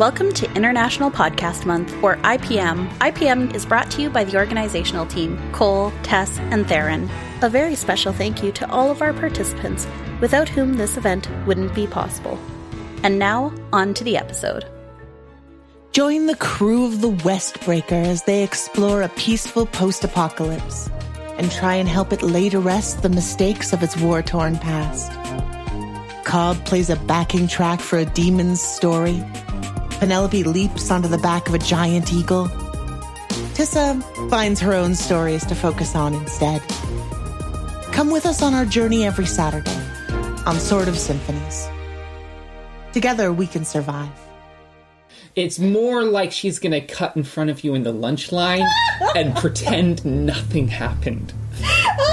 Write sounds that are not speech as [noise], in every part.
Welcome to International Podcast Month, or IPM. IPM is brought to you by the organizational team Cole, Tess, and Theron. A very special thank you to all of our participants, without whom this event wouldn't be possible. And now, on to the episode. Join the crew of the Westbreaker as they explore a peaceful post apocalypse and try and help it lay to rest the mistakes of its war torn past. Cobb plays a backing track for a demon's story. Penelope leaps onto the back of a giant eagle. Tissa finds her own stories to focus on instead. Come with us on our journey every Saturday on Sword of Symphonies. Together we can survive. It's more like she's gonna cut in front of you in the lunch line and pretend nothing happened. [laughs] Oh,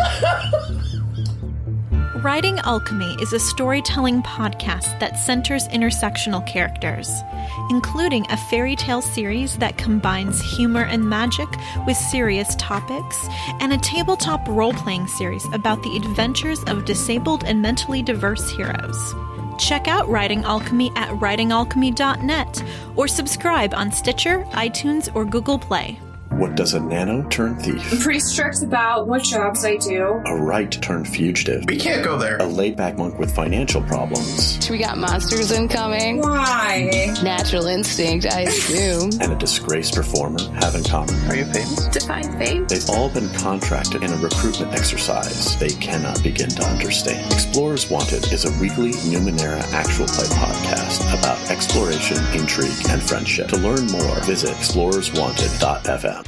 Writing Alchemy is a storytelling podcast that centers intersectional characters, including a fairy tale series that combines humor and magic with serious topics, and a tabletop role playing series about the adventures of disabled and mentally diverse heroes. Check out Writing Alchemy at writingalchemy.net or subscribe on Stitcher, iTunes, or Google Play. What does a nano turn thief? I'm pretty strict about what jobs I do. A right turn fugitive? We can't go there. A laid back monk with financial problems? We got monsters incoming. Why? Natural instinct, I assume. [laughs] And a disgraced performer have in common? Are you famous? Define fame. They've all been contracted in a recruitment exercise they cannot begin to understand. Explorers Wanted is a weekly Numenera actual play podcast about exploration, intrigue, and friendship. To learn more, visit explorerswanted.fm.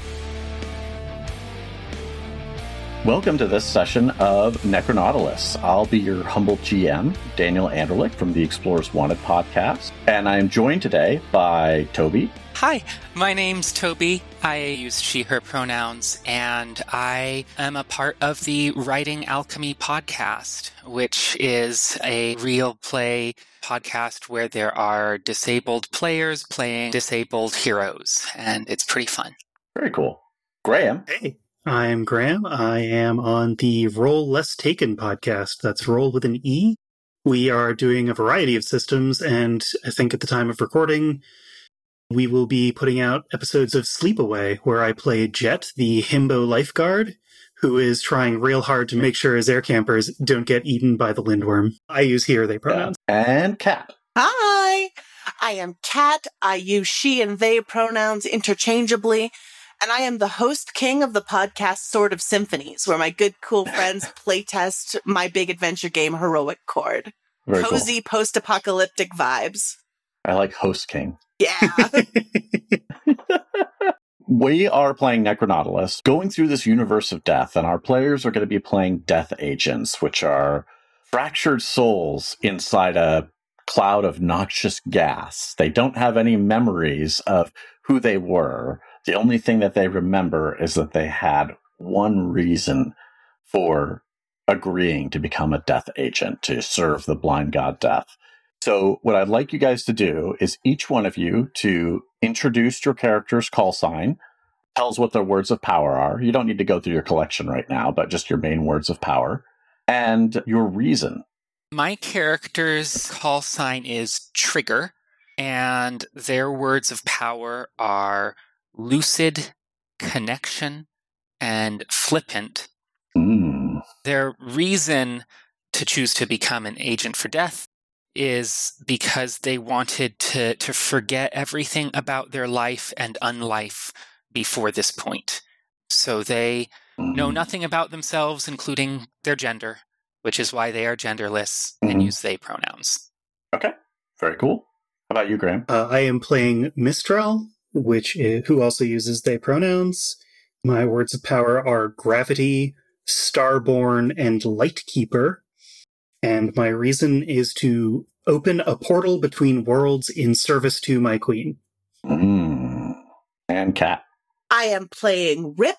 Welcome to this session of Necronautilus. I'll be your humble GM, Daniel Anderlich from the Explorers Wanted podcast, and I am joined today by Toby. Hi, my name's Toby. I use she, her pronouns, and I am a part of the Writing Alchemy podcast, which is a real play podcast where there are disabled players playing disabled heroes, and it's pretty fun. Very cool. Graham. Hey, I'm Graham. I am on the Role Less Taken podcast. That's Role with an E. We are doing a variety of systems, and I think at the time of recording, we will be putting out episodes of Sleepaway, where I play Jet, the himbo lifeguard, who is trying real hard to make sure his air campers don't get eaten by the lindworm. I use he or they pronouns. And Cat. Hi, I am Cat. I use she and they pronouns interchangeably. And I am the host king of the podcast Sword of Symphonies, where my good, cool friends [laughs] playtest my big adventure game, Heroic Chord. Very Cozy post apocalyptic vibes. I like Host King. Yeah. [laughs] We are playing Necronautilus, going through this universe of death, and our players are going to be playing death agents, which are fractured souls inside a cloud of noxious gas. They don't have any memories of who they were. The only thing that they remember is that they had one reason for agreeing to become a death agent to serve the blind god death. So, what I'd like you guys to do is each one of you to introduce your character's call sign, tells what their words of power are. You don't need to go through your collection right now, but just your main words of power and your reason. My character's call sign is Trigger, and their words of power are lucid, connection, and flippant. Mm. Their reason to choose to become an agent for death is because they wanted to, to forget everything about their life and unlife before this point. So they know nothing about themselves, including their gender, which is why they are genderless and Mhm. use they pronouns. Okay, very cool. How about you, Graham? Uh, I am playing Mistral, which is, who also uses they pronouns. My words of power are gravity, starborn, and lightkeeper. And my reason is to open a portal between worlds in service to my queen. Mm. And Cat. I am playing Rip.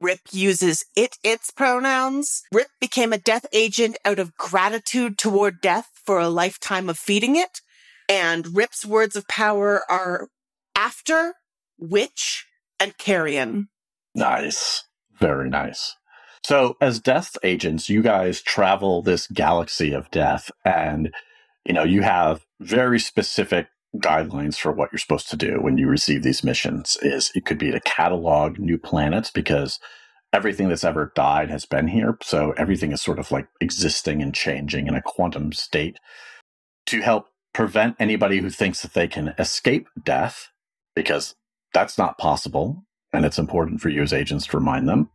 Rip uses it, its pronouns. Rip became a death agent out of gratitude toward death for a lifetime of feeding it. And Rip's words of power are after, witch, and carrion. Nice. Very nice. So, as death agents, you guys travel this galaxy of death, and you know you have very specific guidelines for what you're supposed to do when you receive these missions is it could be to catalog new planets because everything that's ever died has been here. So everything is sort of like existing and changing in a quantum state to help prevent anybody who thinks that they can escape death because that's not possible. And it's important for you as agents to remind them.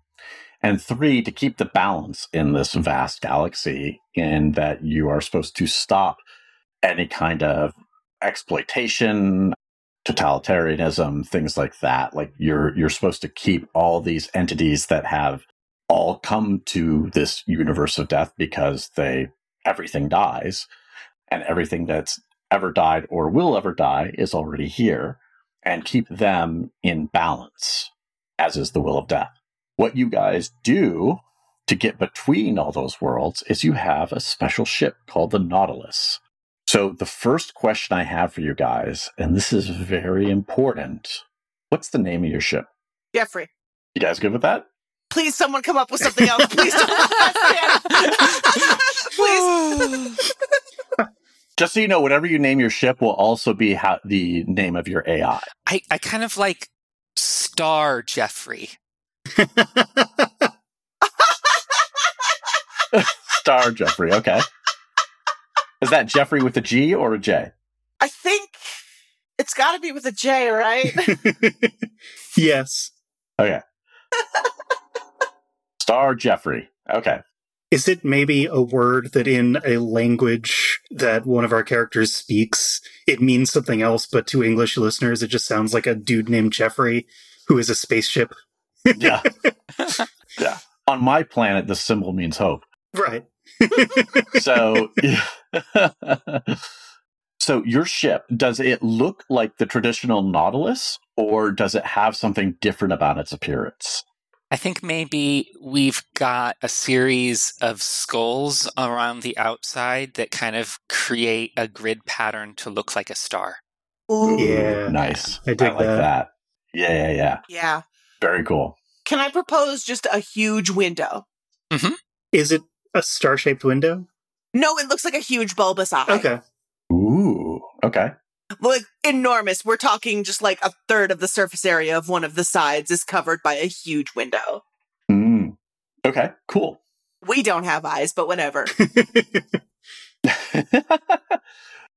And three, to keep the balance in this vast galaxy in that you are supposed to stop any kind of exploitation, totalitarianism, things like that. Like you're you're supposed to keep all these entities that have all come to this universe of death because they everything dies and everything that's ever died or will ever die is already here and keep them in balance as is the will of death. What you guys do to get between all those worlds is you have a special ship called the Nautilus. So, the first question I have for you guys, and this is very important what's the name of your ship? Jeffrey. You guys good with that? Please, someone come up with something else. Please don't. [laughs] [sighs] [laughs] Please. [sighs] [laughs] Just so you know, whatever you name your ship will also be how, the name of your AI. I, I kind of like Star Jeffrey. [laughs] Star Jeffrey. Okay. Is that Jeffrey with a G or a J? I think it's got to be with a J, right? [laughs] yes. Okay. Star Jeffrey. Okay. Is it maybe a word that in a language that one of our characters speaks, it means something else, but to English listeners, it just sounds like a dude named Jeffrey who is a spaceship? yeah. [laughs] yeah. On my planet, the symbol means hope. Right. so, [laughs] so your ship does it look like the traditional Nautilus, or does it have something different about its appearance? I think maybe we've got a series of skulls around the outside that kind of create a grid pattern to look like a star. Ooh, yeah, nice. I dig I like that. that. Yeah, yeah, yeah. Yeah. Very cool. Can I propose just a huge window? Mm-hmm. Is it a star shaped window? No, it looks like a huge bulbous eye. Okay. Ooh. Okay. Like enormous. We're talking just like a third of the surface area of one of the sides is covered by a huge window. Mm. Okay. Cool. We don't have eyes, but whatever. [laughs]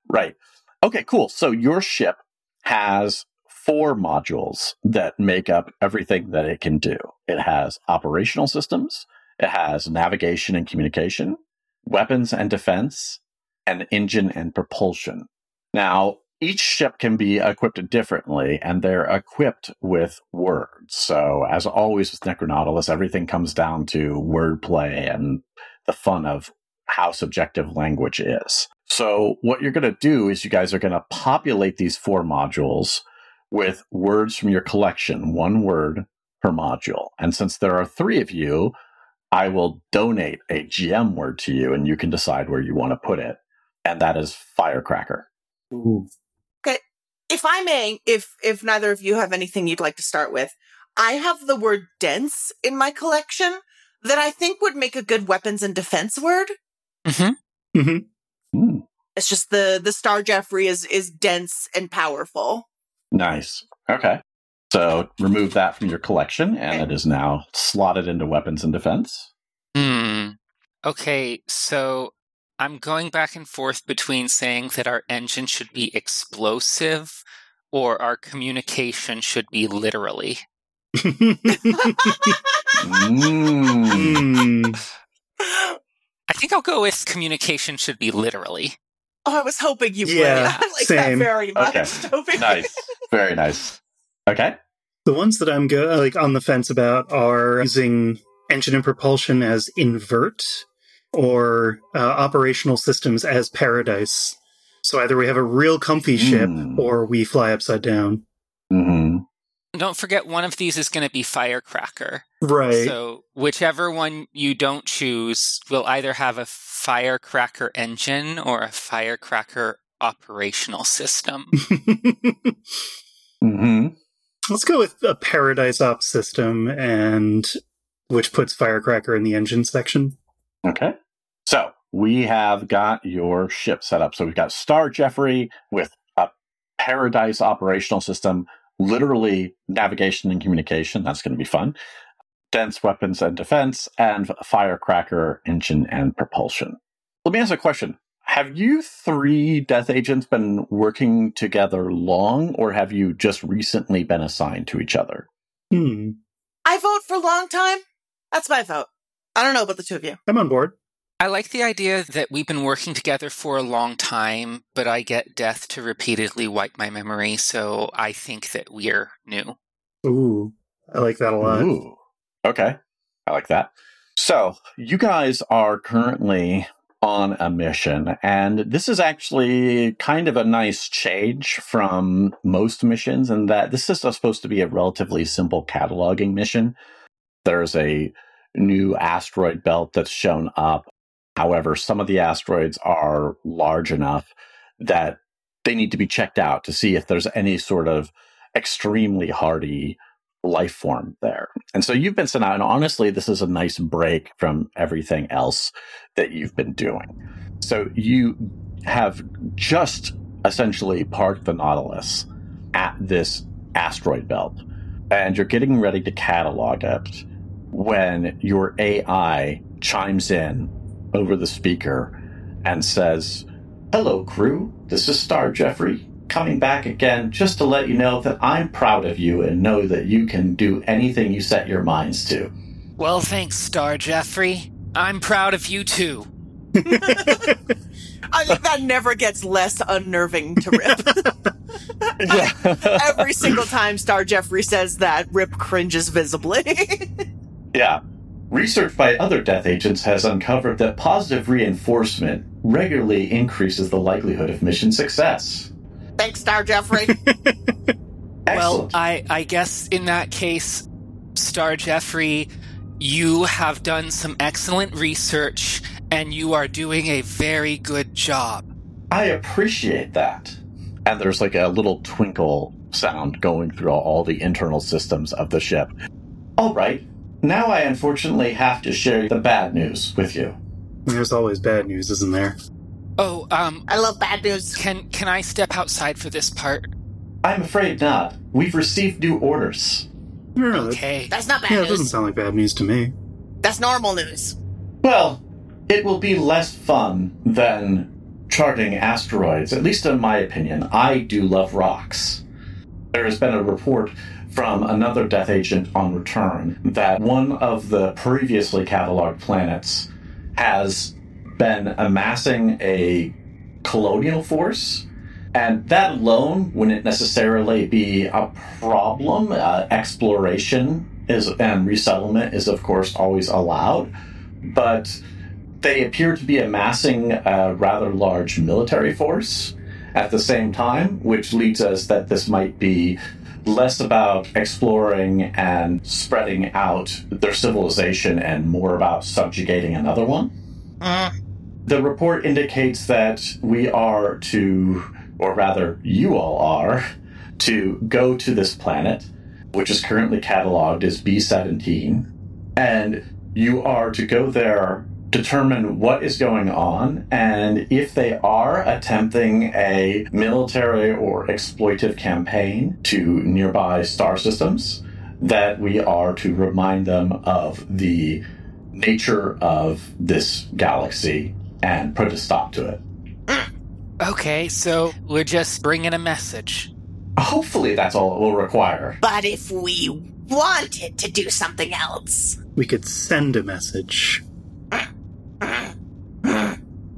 right. Okay, cool. So your ship has four modules that make up everything that it can do. It has operational systems, it has navigation and communication, weapons and defense, and engine and propulsion. Now, each ship can be equipped differently, and they're equipped with words. So, as always with Necronautilus, everything comes down to wordplay and the fun of how subjective language is. So, what you're going to do is you guys are going to populate these four modules with words from your collection, one word per module. And since there are three of you, I will donate a GM word to you, and you can decide where you want to put it. And that is firecracker. Ooh. Okay. If I may, if if neither of you have anything you'd like to start with, I have the word dense in my collection that I think would make a good weapons and defense word. Mm-hmm. Mm-hmm. Mm, It's just the the Star Jeffrey is is dense and powerful. nice. Okay. So remove that from your collection, and it is now slotted into weapons and defense. Hmm. Okay, so I'm going back and forth between saying that our engine should be explosive or our communication should be literally. Mm. [laughs] I think I'll go with communication should be literally. Oh, I was hoping you Yeah, would. [laughs] I like same. that very much, Okay. [laughs] Toby. nice. Very nice. Okay. The ones that I'm go- like on the fence about are using engine and propulsion as invert or uh, operational systems as paradise. So either we have a real comfy ship Hmm. or we fly upside down. hmm Don't forget, one of these is going to be Firecracker. Right. So, whichever one you don't choose will either have a Firecracker engine or a Firecracker operational system. [laughs] hmm Let's go with a paradise op system and which puts firecracker in the engine section. Okay. So we have got your ship set up. So we've got Star Jeffrey with a Paradise operational system, literally navigation and communication. That's going to be fun. Dense weapons and defense, and firecracker engine and propulsion. Let me ask a question. Have you three death agents been working together long, or have you just recently been assigned to each other? Hmm. I vote for long time. That's my vote. I don't know about the two of you. I'm on board. I like the idea that we've been working together for a long time, but I get death to repeatedly wipe my memory, so I think that we're new. Ooh, I like that a lot. Ooh. Okay. I like that. So, you guys are currently on a mission, and this is actually kind of a nice change from most missions in that this is supposed to be a relatively simple cataloging mission. There's a new asteroid belt that's shown up. However, some of the asteroids are large enough that they need to be checked out to see if there's any sort of extremely hardy life form there. And so you've been sent out, and honestly, this is a nice break from everything else that you've been doing. So you have just essentially parked the Nautilus at this asteroid belt, and you're getting ready to catalog it when your AI chimes in over the speaker and says, Hello, crew. This is Star Jeffrey coming back again just to let you know that I'm proud of you and know that you can do anything you set your minds to. Well, thanks, Star Jeffrey. I'm proud of you too. [laughs] I, think that never gets less unnerving to Rip. [laughs] [laughs] Every single time Star Jeffrey says that, Rip cringes visibly. Yeah. Research by other death agents has uncovered that positive reinforcement regularly increases the likelihood of mission success. Thanks, Star Jeffrey. [laughs] well, I, I guess in that case, Star Jeffrey, you have done some excellent research and you are doing a very good job. I appreciate that. And there's like a little twinkle sound going through all the internal systems of the ship. All right. Now I unfortunately have to share the bad news with you. There's always bad news, isn't there? Oh, um I love bad news. Can can I step outside for this part? I'm afraid not. We've received new orders. No, okay. That's not bad yeah, news. it doesn't sound like bad news to me. That's normal news. Well, it will be less fun than charting asteroids, at least in my opinion. I do love rocks. There has been a report from another death agent on return that one of the previously cataloged planets has been amassing a colonial force. And that alone wouldn't necessarily be a problem. Uh, exploration is and resettlement is, of course, always allowed. But they appear to be amassing a rather large military force at the same time, which leads us that this might be less about exploring and spreading out their civilization and more about subjugating another one. Uh. The report indicates that we are to, or rather, you all are, to go to this planet, which is currently cataloged as B17, and you are to go there determine what is going on and if they are attempting a military or exploitive campaign to nearby star systems, that we are to remind them of the nature of this galaxy and put a stop to it. [clears throat] Okay, so we're just bringing a message. Hopefully, that's all it will require. But if we wanted to do something else, We could send a message. [clears throat]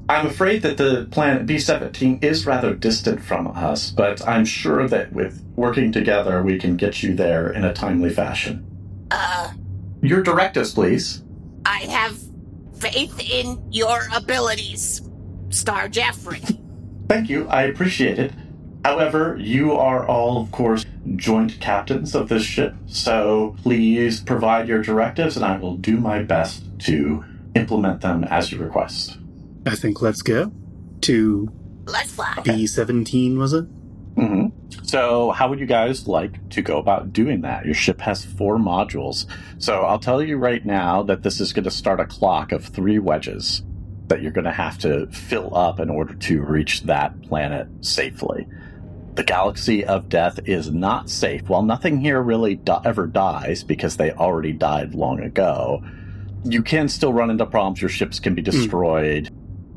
I'm afraid that the planet B17 is rather distant from us, but I'm sure that with working together, we can get you there in a timely fashion. uh, Your directives, please. I have faith in your abilities, Star Jeffrey. Thank you. I appreciate it. However, you are all, of course, joint captains of this ship, so please provide your directives and I will do my best to implement them as you request. I think let's go to Let's fly. B17, was it? hmm So, how would you guys like to go about doing that? Your ship has four modules. So, I'll tell you right now that this is going to start a clock of three wedges that you're going to have to fill up in order to reach that planet safely. The galaxy of death is not safe. While nothing here really di- ever dies because they already died long ago, you can still run into problems. Your ships can be hmm. destroyed.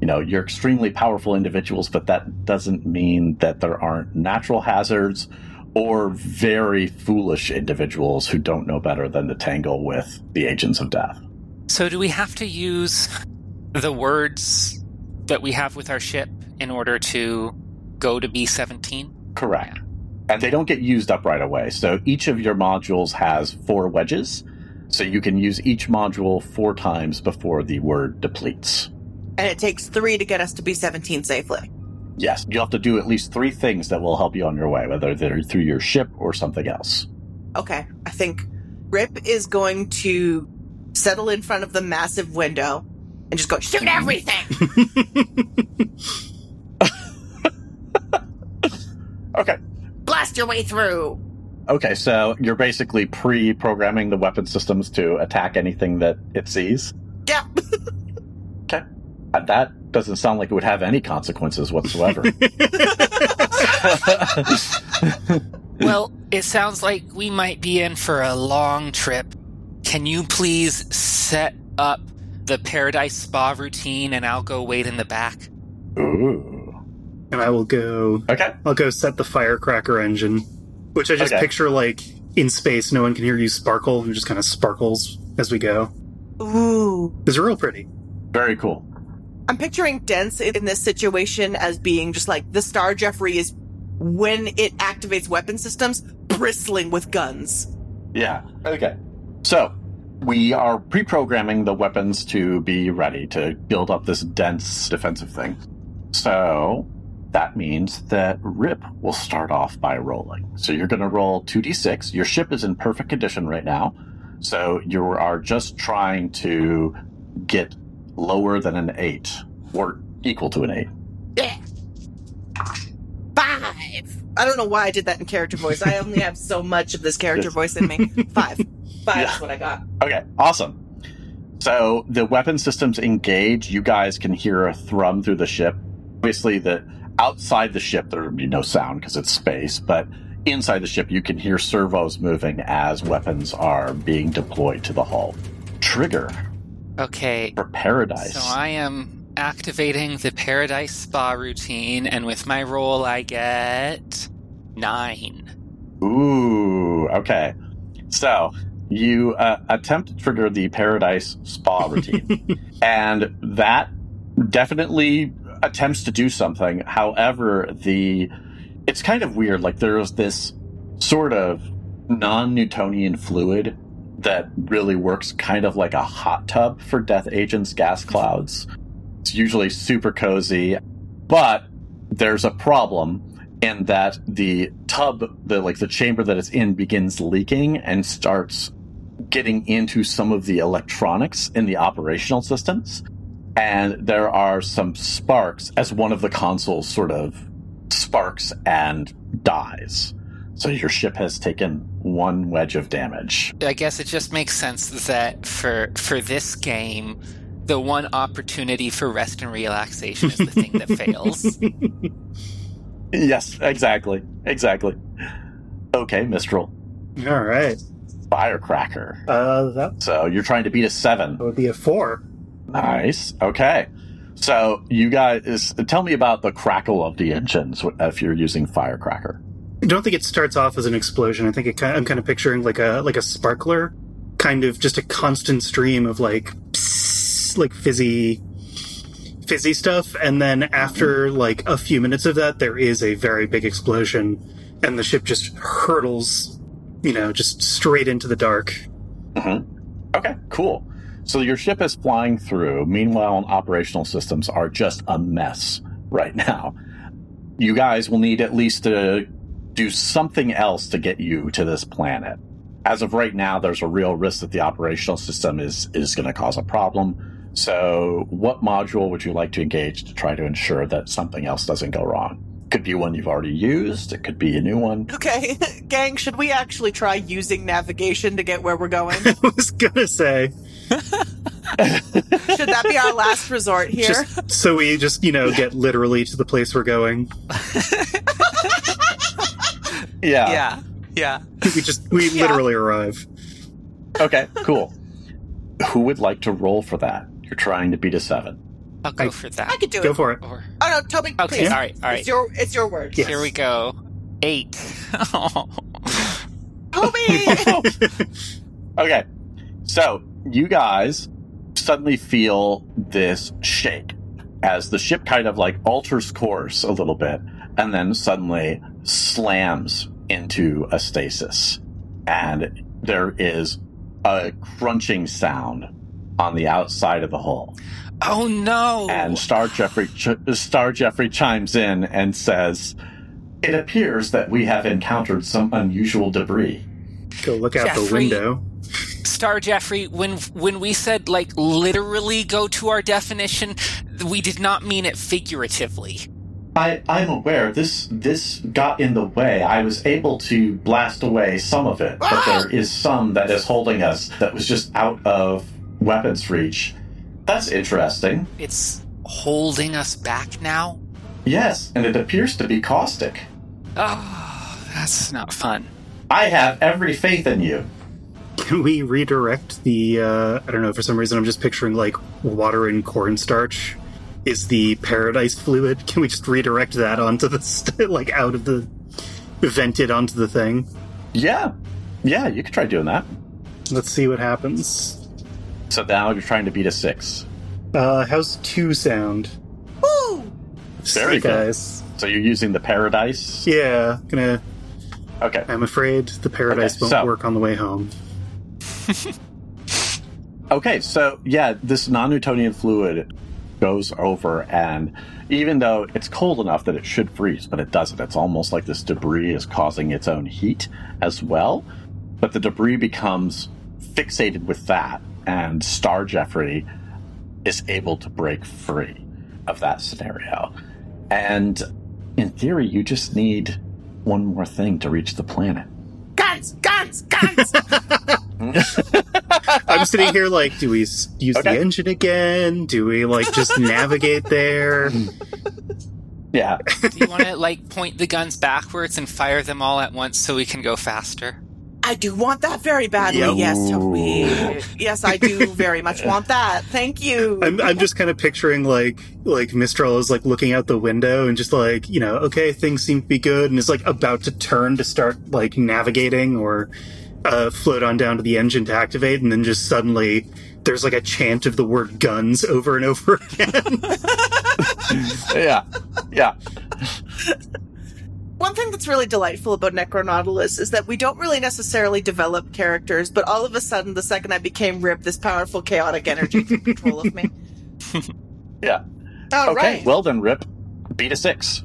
You know, you're extremely powerful individuals, but that doesn't mean that there aren't natural hazards or very foolish individuals who don't know better than to tangle with the agents of death. So, do we have to use the words that we have with our ship in order to go to B17? Correct. And they don't get used up right away. So each of your modules has four wedges. So you can use each module four times before the word depletes. And it takes three to get us to B17 safely. Yes, you have to do at least three things that will help you on your way, whether they're through your ship or something else. Okay, I think Rip is going to settle in front of the massive window and just go, shoot everything! [laughs] [laughs] Okay. Blast your way through! Okay, so you're basically pre programming the weapon systems to attack anything that it sees. Yep. [laughs] Okay. Uh, that doesn't sound like it would have any consequences whatsoever. [laughs] [laughs] Well, it sounds like we might be in for a long trip. Can you please set up the Paradise Spa routine and I'll go wait in the back? Ooh. And I will go. Okay. I'll go set the firecracker engine, which I just Okay. picture like in space. No one can hear you sparkle. It just kind of sparkles as we go. Ooh. It's real pretty. Very cool. I'm picturing Dense in this situation as being just like the Star Jeffrey is when it activates weapon systems, bristling with guns. Yeah. Okay. So we are pre-programming the weapons to be ready to build up this dense defensive thing. So that means that Rip will start off by rolling. So you're going to roll 2d6. Your ship is in perfect condition right now. So you are just trying to get lower than an 8 or equal to an 8. Yeah. Five. I don't know why I did that in character voice. I only have so much of this character [laughs] voice in me. Five. Five Yeah. is what I got. Okay, awesome. So the weapon systems engage. You guys can hear a thrum through the ship. Obviously, the outside the ship there would be no sound because it's space, but inside the ship you can hear servos moving as weapons are being deployed to the hull. Trigger Okay, for paradise. so I am activating the Paradise Spa routine, and with my roll, I get nine. Ooh, okay. So you uh, attempt to trigger the paradise spa routine. [laughs] and that definitely attempts to do something. However, the it's kind of weird. Like there's this sort of non-Newtonian fluid that really works kind of like a hot tub for death agents gas clouds. It's usually super cozy, but there's a problem in that the tub, the like the chamber that it's in begins leaking and starts getting into some of the electronics in the operational systems and there are some sparks as one of the consoles sort of sparks and dies. So your ship has taken one wedge of damage. I guess it just makes sense that for for this game, the one opportunity for rest and relaxation is the thing that fails. [laughs] Yes, exactly. Exactly. Okay, Mistral. All right. Firecracker. Uh, that So you're trying to beat a seven. It would be a four. Nice. Okay. So you guys, tell me about the crackle of the engines if you're using firecracker. I don't think it starts off as an explosion. I think it, I'm kind of picturing like a like a sparkler, kind of just a constant stream of like psst, like fizzy fizzy stuff and then after like a few minutes of that there is a very big explosion and the ship just hurtles you know just straight into the dark mm-hmm. Okay, cool. So your ship is flying through. Meanwhile, operational systems are just a mess right now. You guys will need at least to do something else to get you to this planet. As of right now, there's a real risk that the operational system is is going to cause a problem. So, what module would you like to engage to try to ensure that something else doesn't go wrong? Could be one you've already used. It could be a new one. Okay, [laughs] gang, should we actually try using navigation to get where we're going? [laughs] i was gonna say [laughs] should that be our last resort here? just so we just you know get literally to the place we're going [laughs] Yeah. Yeah. Yeah. we just we Yeah. literally arrive. Okay, cool. Who would like to roll for that? You're trying to beat a seven. I'll go I- for that. I could do Go it. Go for it. Or- Oh no, Toby, okay, please. all right, all right. It's your it's your word. Yes. Here we go. Eight. [laughs] Toby. Okay, so you guys suddenly feel this shake as the ship kind of like alters course a little bit and then suddenly slams into a stasis. And there is a crunching sound on the outside of the hull. oh no! And Star Jeffrey ch- Star Jeffrey chimes in and says, "It appears that we have encountered some unusual debris." Go look out the window. Star Jeffrey, when when we said like literally go to our definition, we did not mean it figuratively. I, I'm aware this this got in the way. I was able to blast away some of it, but there ah! is some that is holding us that was just out of weapons reach. That's interesting. It's holding us back now. Yes, and it appears to be caustic. Oh, that's not fun. I have every faith in you. Can we redirect the? uh I don't know. For some reason, I'm just picturing like water and cornstarch is the paradise fluid. Can we just redirect that onto the st- [laughs] like out of the vented onto the thing? Yeah, yeah, you could try doing that. Let's see what happens. So now you're trying to beat a six. Uh How's two sound? Woo! Very good. guys. So you're using the paradise. Yeah, gonna. Okay. I'm afraid the paradise Okay, won't so- work on the way home. [laughs] Okay, so yeah, this non-Newtonian fluid goes over, and even though it's cold enough that it should freeze, but it doesn't. It's almost like this debris is causing its own heat as well. But the debris becomes fixated with that, and Star Jeffrey is able to break free of that scenario. And in theory, you just need one more thing to reach the planet. Guns, guns, guns. [laughs] I'm sitting here like, do we use Okay. the engine again? Do we like just navigate there? Yeah. Do you want to like point the guns backwards and fire them all at once so we can go faster? I do want that very badly. Yo. Yes, Toby. Yes, I do very much [laughs] want that. Thank you. I'm, I'm just kind of picturing like like Mistral is like looking out the window and just like you know okay things seem to be good and is like about to turn to start like navigating or uh, float on down to the engine to activate and then just suddenly there's like a chant of the word guns [laughs] over and over again. [laughs] yeah. Yeah. One thing that's really delightful about Necronautilus is that we don't really necessarily develop characters, but all of a sudden, the second I became Rip, this powerful chaotic energy took control of me. [laughs] [laughs] Yeah. All okay, right. well then, Rip, beat a six.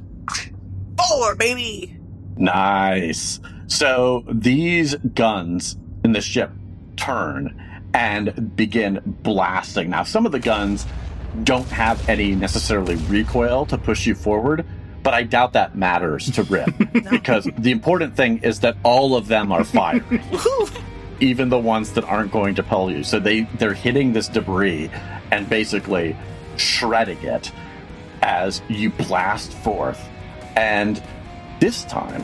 Four, baby. Nice. So these guns in the ship turn and begin blasting. Now, some of the guns don't have any necessarily recoil to push you forward, but I doubt that matters to Rip [laughs] because the important thing is that all of them are firing. [laughs] even the ones that aren't going to pull you. So they they're hitting this debris and basically shredding it as you blast forth. And this time,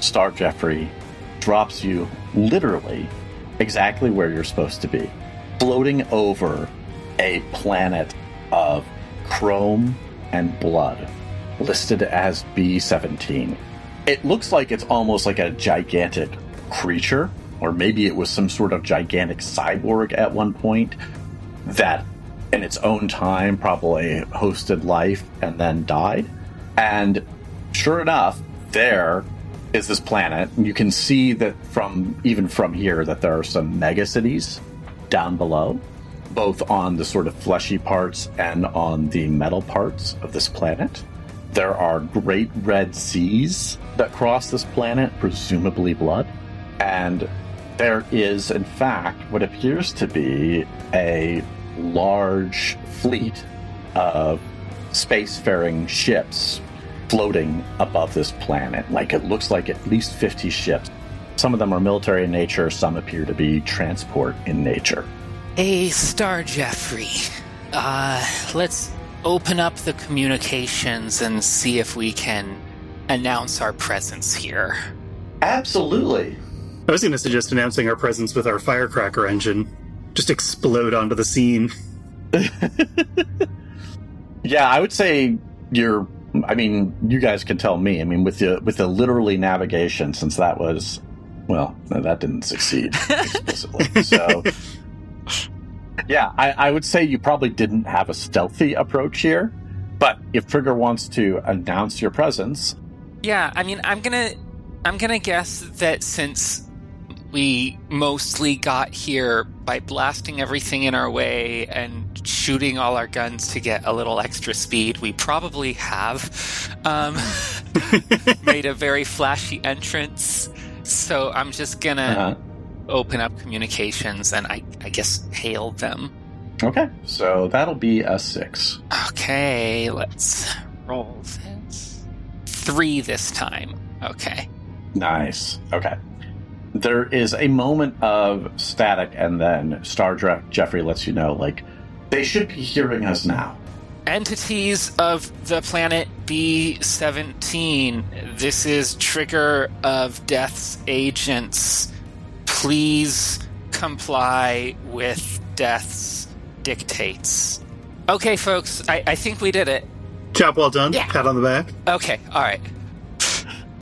Star Jeffrey drops you literally exactly where you're supposed to be, floating over a planet of chrome and blood, listed as B17. It looks like it's almost like a gigantic creature, or maybe it was some sort of gigantic cyborg at one point that, in its own time, probably hosted life and then died. And sure enough, there is this planet. You can see that from even from here that there are some megacities down below, both on the sort of fleshy parts and on the metal parts of this planet. There are great red seas that cross this planet, presumably blood. And there is, in fact, what appears to be a large fleet of spacefaring ships floating above this planet. Like it looks like at least 50 ships. Some of them are military in nature, some appear to be transport in nature. A Star Jeffrey. Uh, let's open up the communications and see if we can announce our presence here. Absolutely. I was going to suggest announcing our presence with our firecracker engine. Just explode onto the scene. [laughs] Yeah, I would say you're. I mean, you guys can tell me. I mean, with the with the literally navigation, since that was, well, that didn't succeed [laughs] explicitly. so, yeah, I, I would say you probably didn't have a stealthy approach here. But if Trigger wants to announce your presence, Yeah, I mean, I'm gonna, I'm gonna guess that since we mostly got here by blasting everything in our way and shooting all our guns to get a little extra speed, we probably have um, [laughs] made a very flashy entrance. So I'm just gonna uh open up communications and I, I guess hail them. okay, so that'll be a six. Okay, let's roll this. Three this time. Okay. Nice. Okay. There is a moment of static, and then Star Trek Jeffrey lets you know, like, they should be hearing us now. Entities of the planet B17. This is Trigger of Death's agents. Please comply with Death's dictates. Okay, folks, I, I think we did it. Job well done. Yeah. Pat on the back. Okay, alright.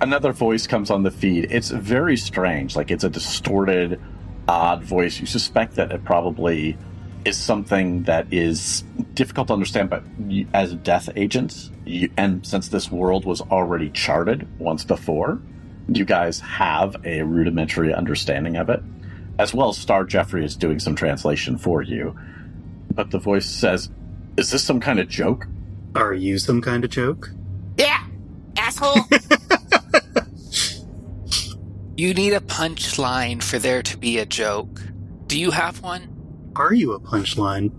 Another voice comes on the feed. It's very strange. Like, it's a distorted, odd voice. You suspect that it probably is something that is difficult to understand, but you, as death agents, you, and since this world was already charted once before, you guys have a rudimentary understanding of it. As well, Star Jeffrey is doing some translation for you. But the voice says, Is this some kind of joke? Are you some kind of joke? Yeah, asshole. [laughs] You need a punchline for there to be a joke. Do you have one? Are you a punchline?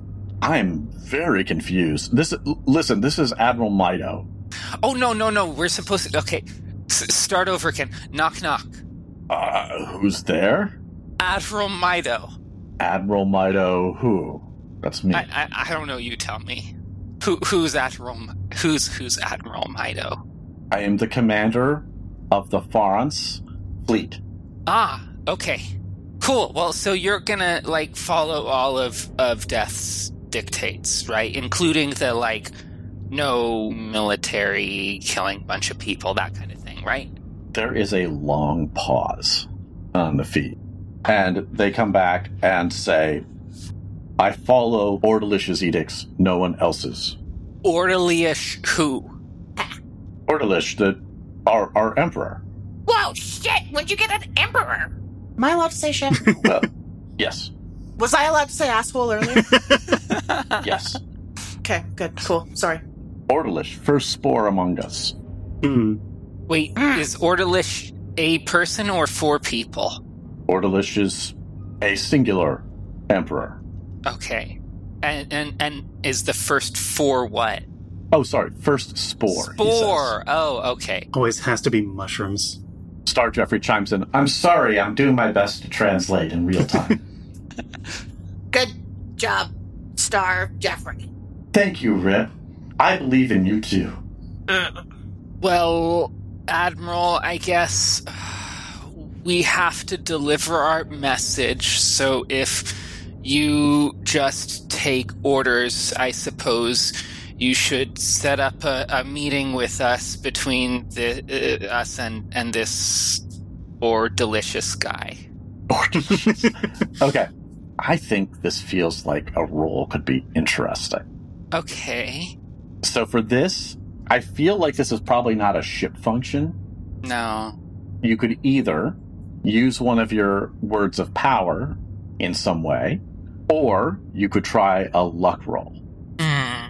I'm very confused. This, listen, this is Admiral Mido. Oh, no, no, no. We're supposed to. Okay, S- start over again. Knock, knock. Uh, who's there? Admiral Mido. Admiral Mido, who? That's me. I, I, I don't know. You tell me. Who who's Admiral? Who's who's Admiral Mido? I am the commander of the Farance fleet. Ah, okay, cool. Well, so you're gonna like follow all of of Death's dictates, right? Including the like no military killing bunch of people, that kind of thing, right? There is a long pause on the feed. And they come back and say, I follow Ordalish's edicts, no one else's. Orderly-ish who? Ordalish, the our our emperor. Whoa, shit! When'd you get an emperor? Am I allowed to say shit? [laughs] Well, yes, Was I allowed to say asshole earlier? [laughs] yes. okay, good, cool. Sorry. Ordalish, first spore among us. Hmm. Wait, hmm. is Ordalish a person or four people? Ordalish is a singular emperor. Okay. And and and is the first four what? Oh, sorry, first spore. he says. Spore. Oh, okay. Always has to be mushrooms. Star Jeffrey chimes in. I'm sorry, I'm doing my best to translate in real time. [laughs] Good job, Star Jeffrey. Thank you, Rip. I believe in you too. Uh, well, Admiral, I guess we have to deliver our message. So if you just take orders, I suppose you should set up a, a meeting with us between the, uh, us and, and this or delicious guy. [laughs] okay. I think this feels like a role could be interesting. Okay. So for this, I feel like this is probably not a ship function. No. You could either use one of your words of power in some way, or you could try a luck roll. Hmm.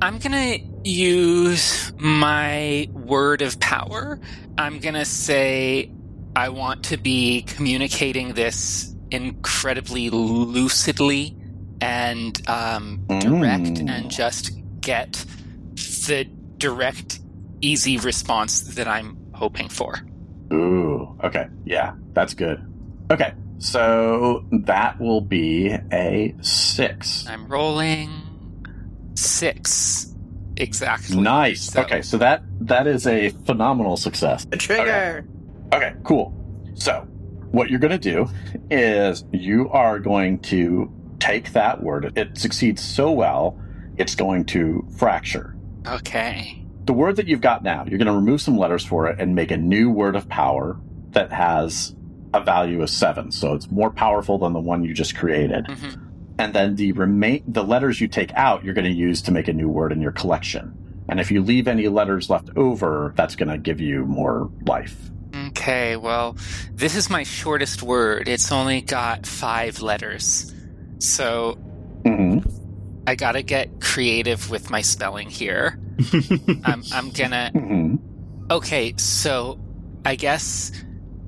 I'm gonna use my word of power. I'm gonna say I want to be communicating this incredibly lucidly and um, direct Mm. and just get the direct, easy response that I'm hoping for. Ooh, okay. Yeah, that's good. Okay, so that will be a six. I'm rolling six. Exactly. Nice. So- Okay, so that that is a phenomenal success. A trigger. Okay, cool. So, what you're going to do is you are going to take that word. It succeeds so well, it's going to fracture. Okay. The word that you've got now, you're going to remove some letters for it and make a new word of power that has a value of seven. So it's more powerful than the one you just created. Mhm. And then the remain the letters you take out, you're going to use to make a new word in your collection. And if you leave any letters left over, that's going to give you more life. Okay, well, this is my shortest word. It's only got five letters. So hmm I gotta get creative with my spelling here. [laughs] I'm, I'm gonna. hmm Okay, so I guess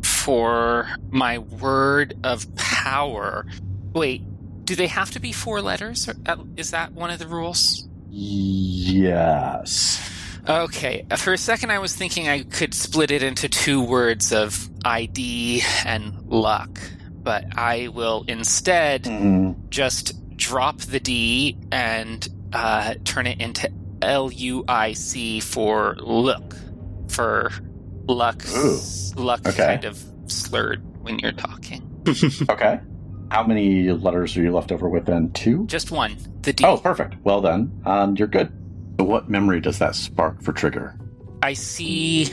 for my word of power. Wait, do they have to be four letters? Or, uh, is that one of the rules? Yes. Okay, for a second I was thinking I could split it into two words of ID and luck, but I will instead hmm just drop the D and uh, turn it into L U I C for look, for luck. Ooh, Luck okay. kind of slurred when you're talking. [laughs] Okay. How many letters are you left over with then? Two? Just one. The D. Oh, perfect. Well then, um, you're good. So what memory does that spark for Trigger? I see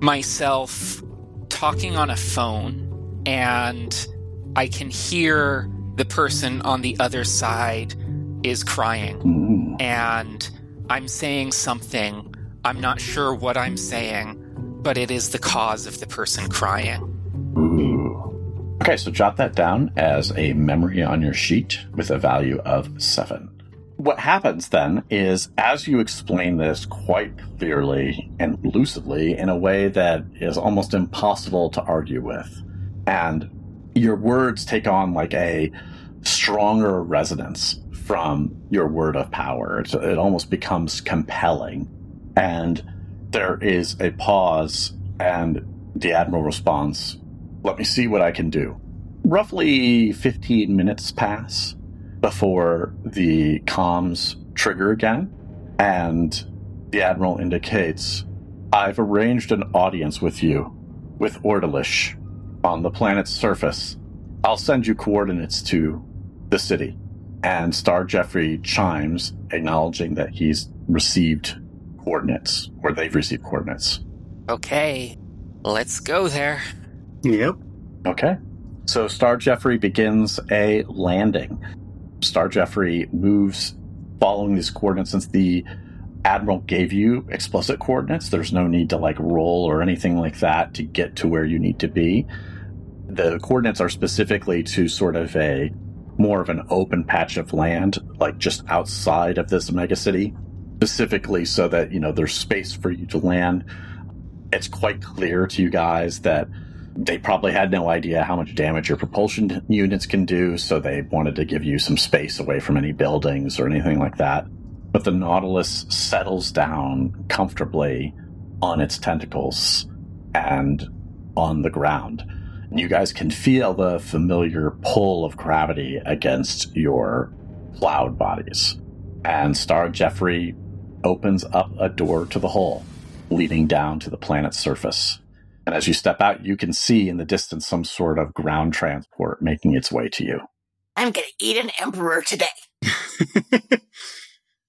myself talking on a phone, and I can hear the person on the other side is crying. Mm. And I'm saying something. I'm not sure what I'm saying, but it is the cause of the person crying. Ooh. Okay, so jot that down as a memory on your sheet with a value of seven. What happens then is, as you explain this quite clearly and lucidly in a way that is almost impossible to argue with, and your words take on like a stronger resonance from your word of power. It's, it almost becomes compelling. And there is a pause, and the Admiral responds, Let me see what I can do. Roughly 15 minutes pass before the comms trigger again, and the Admiral indicates, I've arranged an audience with you, with Ordalish, on the planet's surface. I'll send you coordinates to the city. And Star Jeffrey chimes, acknowledging that he's received coordinates, or they've received coordinates. Okay, let's go there. Yep. Okay. So Star Jeffrey begins a landing. Star Jeffrey moves following these coordinates since the Admiral gave you explicit coordinates. There's no need to like roll or anything like that to get to where you need to be. The coordinates are specifically to sort of a more of an open patch of land, like just outside of this megacity, specifically so that, you know, there's space for you to land. It's quite clear to you guys that they probably had no idea how much damage your propulsion units can do, so they wanted to give you some space away from any buildings or anything like that. But the Nautilus settles down comfortably on its tentacles and on the ground. And you guys can feel the familiar pull of gravity against your cloud bodies. And Star Jeffrey opens up a door to the hole, leading down to the planet's surface. And as you step out, you can see in the distance some sort of ground transport making its way to you. I'm gonna eat an emperor today. [laughs]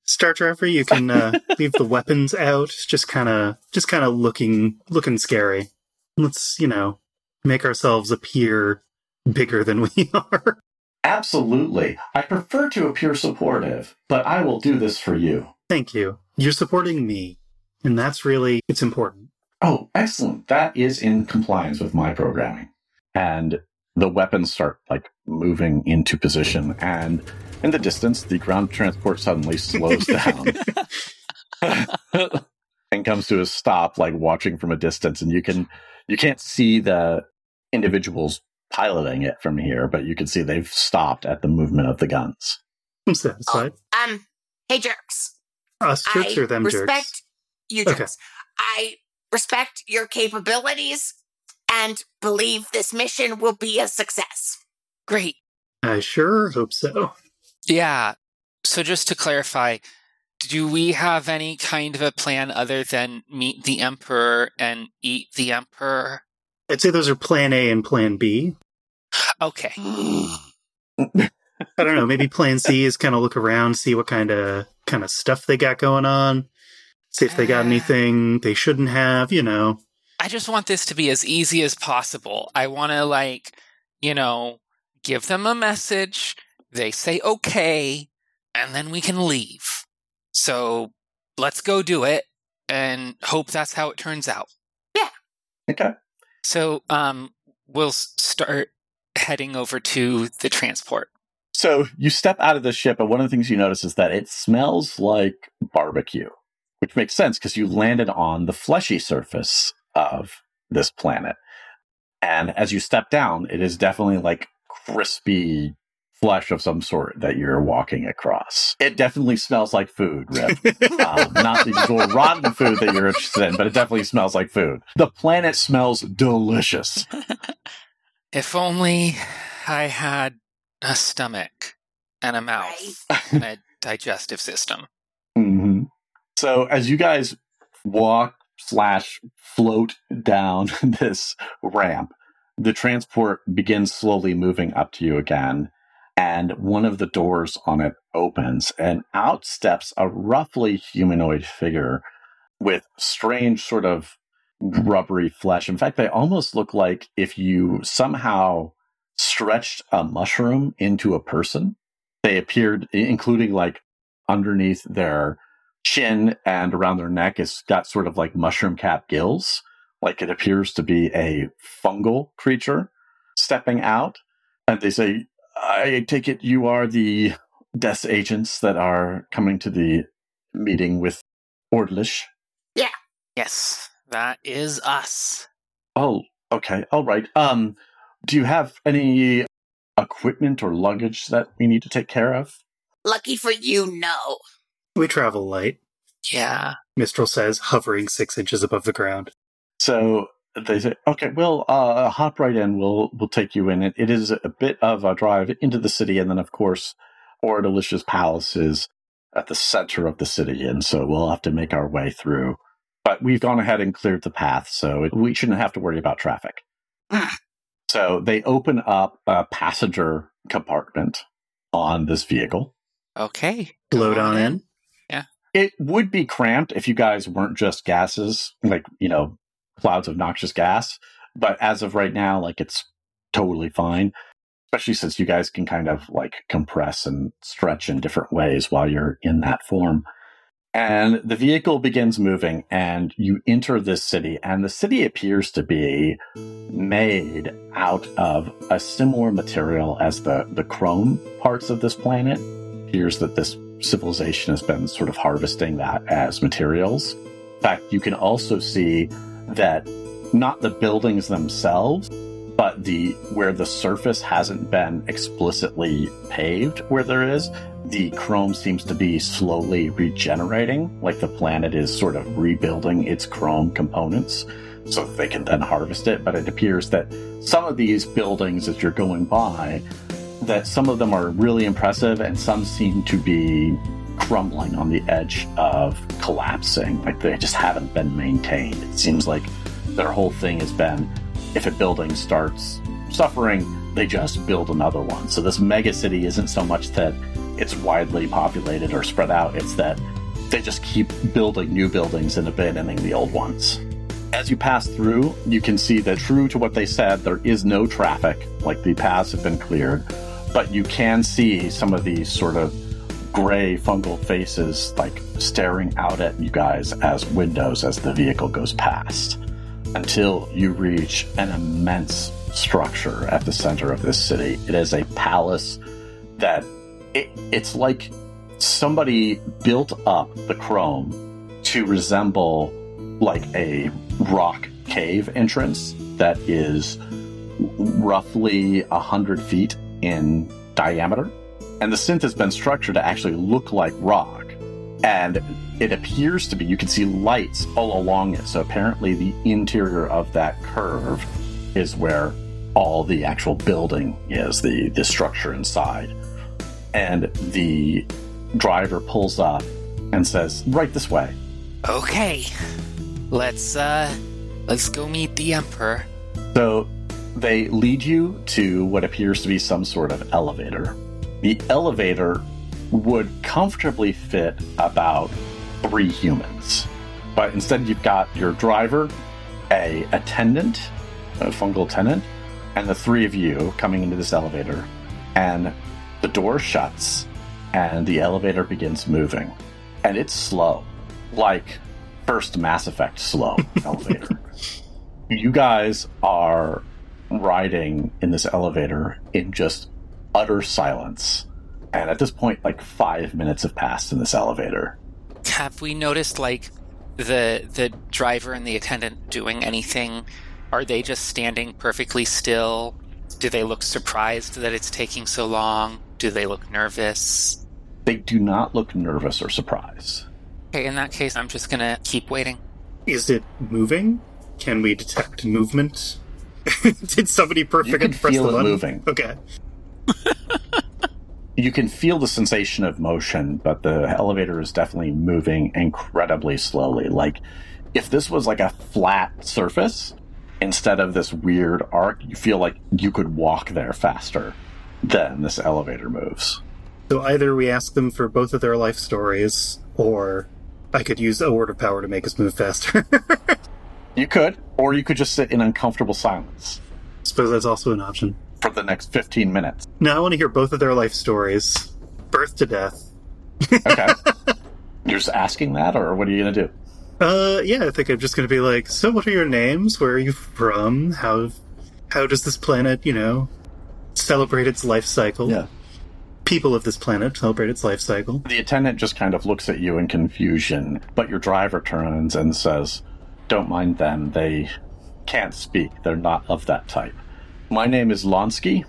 Star Jeffrey, you can uh, [laughs] leave the weapons out. Just kind of, just kind of looking, looking scary. Let's, you know, make ourselves appear bigger than we [laughs] are. Absolutely. I prefer to appear supportive, but I will do this for you. Thank you. You're supporting me, and that's really it's important. Oh, excellent. That is in compliance with my programming. And the weapons start like moving into position and in the distance the ground transport suddenly slows [laughs] down [laughs] and comes to a stop like watching from a distance and you can you can't see the individuals piloting it from here but you can see they've stopped at the movement of the guns I'm satisfied. Um, hey jerks. Us jerks I or them respect jerks? you Okay. jerks. I respect your capabilities and believe this mission will be a success. Great. I sure hope so. Yeah. So just to clarify, do we have any kind of a plan other than meet the Emperor and eat the Emperor? I'd say those are plan A and plan B. Okay. I don't know. Maybe plan C is kind of look around, see what kind of kind of stuff they got going on, see if they got Uh. anything they shouldn't have. You know, I just want this to be as easy as possible. I want to, like, you know, give them a message. They say okay, and then we can leave. So let's go do it and hope that's how it turns out. Yeah. Okay. So um, we'll start heading over to the transport. So you step out of the ship, and one of the things you notice is that it smells like barbecue, which makes sense because you landed on the fleshy surface of this planet. And as you step down, it is definitely like crispy flesh of some sort that you're walking across. It definitely smells like food, Rip. [laughs] um, not the usual rotten food that you're interested in, but it definitely smells like food. The planet smells delicious. [laughs] If only I had a stomach and a mouth and a digestive system. hmm So as you guys walk slash float down [laughs] this ramp, the transport begins slowly moving up to you again, and one of the doors on it opens, and out steps a roughly humanoid figure with strange sort of rubbery flesh. In fact, they almost look like if you somehow stretched a mushroom into a person. They appeared, including like underneath their chin and around their neck, it's got sort of like mushroom cap gills. Like it appears to be a fungal creature stepping out. And they say, I take it you are the death agents that are coming to the meeting with Ordalish. Yeah. Yes, that is us. Oh, okay. All right. Um, do you have any equipment or luggage that we need to take care of? Lucky for you, no. we travel light. Yeah. Mistral says, hovering six inches above the ground. So they say, "Okay, well, uh, hop right in. We'll we'll take you in. It, it is a bit of a drive into the city, and then of course, Ordalish's Palace is at the center of the city, and so we'll have to make our way through. But we've gone ahead and cleared the path, so it, we shouldn't have to worry about traffic. so they open up a passenger compartment on this vehicle. Okay. Load on in. Yeah. It would be cramped if you guys weren't just gases, like, you know, clouds of noxious gas. But as of right now, like, it's totally fine, especially since you guys can kind of like compress and stretch in different ways while you're in that form. And the vehicle begins moving, and you enter this city, and the city appears to be made out of a similar material as the, the chrome parts of this planet. It appears that this civilization has been sort of harvesting that as materials. In fact, you can also see that not the buildings themselves, but the where the surface hasn't been explicitly paved where there is, the chrome seems to be slowly regenerating, like the planet is sort of rebuilding its chrome components so they can then harvest it. But it appears that some of these buildings, as you're going by, that some of them are really impressive and some seem to be crumbling on the edge of collapsing. Like they just haven't been maintained. It seems like their whole thing has been if a building starts suffering, they just build another one. So this mega city isn't so much that it's widely populated or spread out, it's that they just keep building new buildings and abandoning the old ones. As you pass through, you can see that true to what they said, there is no traffic, like the paths have been cleared, but you can see some of these sort of gray fungal faces like staring out at you guys as windows as the vehicle goes past until you reach an immense structure at the center of this city. It is a palace that it, it's like somebody built up the chrome to resemble like a rock cave entrance that is roughly a hundred feet in diameter. And the synth has been structured to actually look like rock. And it appears to be, you can see lights all along it. So apparently, the interior of that curve is where all the actual building is, the, the structure inside. And the driver pulls up and says, Right this way. Okay. Let's uh let's go meet the emperor. So they lead you to what appears to be some sort of elevator. The elevator would comfortably fit about three humans. But instead, you've got your driver, a attendant, a fungal tenant, and the three of you coming into this elevator. And the door shuts, and the elevator begins moving. And it's slow, like first Mass Effect slow [laughs] elevator. You guys are riding in this elevator in just utter silence. And at this point, like five minutes have passed in this elevator. Have we noticed like the the driver and the attendant doing anything? Are they just standing perfectly still? Do they look surprised that it's taking so long? Do they look nervous? They do not look nervous or surprised. Okay, in that case, I'm just gonna keep waiting. Is it moving? Can we detect movement? [laughs] Did somebody You perfect can press feel the it button? moving. Okay. [laughs] You can feel the sensation of motion, but the elevator is definitely moving incredibly slowly. Like if this was like a flat surface instead of this weird arc, you feel like you could walk there faster than this elevator moves. So either we ask them for both of their life stories, or I could use a word of power to make us move faster. [laughs] You could, or you could just sit in uncomfortable silence Suppose that's also an option. For the next 15 minutes. Now I want to hear both of their life stories, birth to death. Okay. [laughs] You're just asking that, or what are you going to do? Uh, yeah, I think I'm just going to be like, so what are your names? Where are you from? How how does this planet, you know, celebrate its life cycle? Yeah. People of this planet celebrate its life cycle. The attendant just kind of looks at you in confusion, but your driver turns and says, Don't mind them. They can't speak. They're not of that type. My name is Lonsky.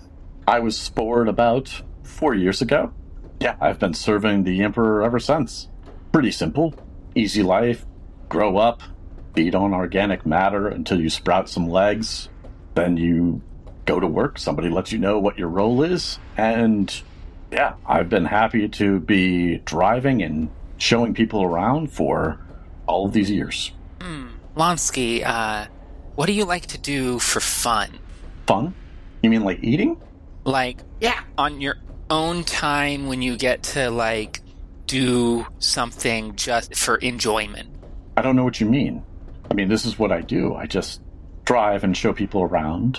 I was spored about four years ago. Yeah, I've been serving the Emperor ever since. Pretty simple. Easy life. Grow up. Feed on organic matter until you sprout some legs. Then you go to work. Somebody lets you know what your role is. And yeah, I've been happy to be driving and showing people around for all of these years. Lonsky, uh, what do you like to do for fun? Fun? You mean like eating? Like, Yeah. on your own time when you get to, like, do something just for enjoyment. I don't know what you mean. I mean, this is what I do. I just drive and show people around.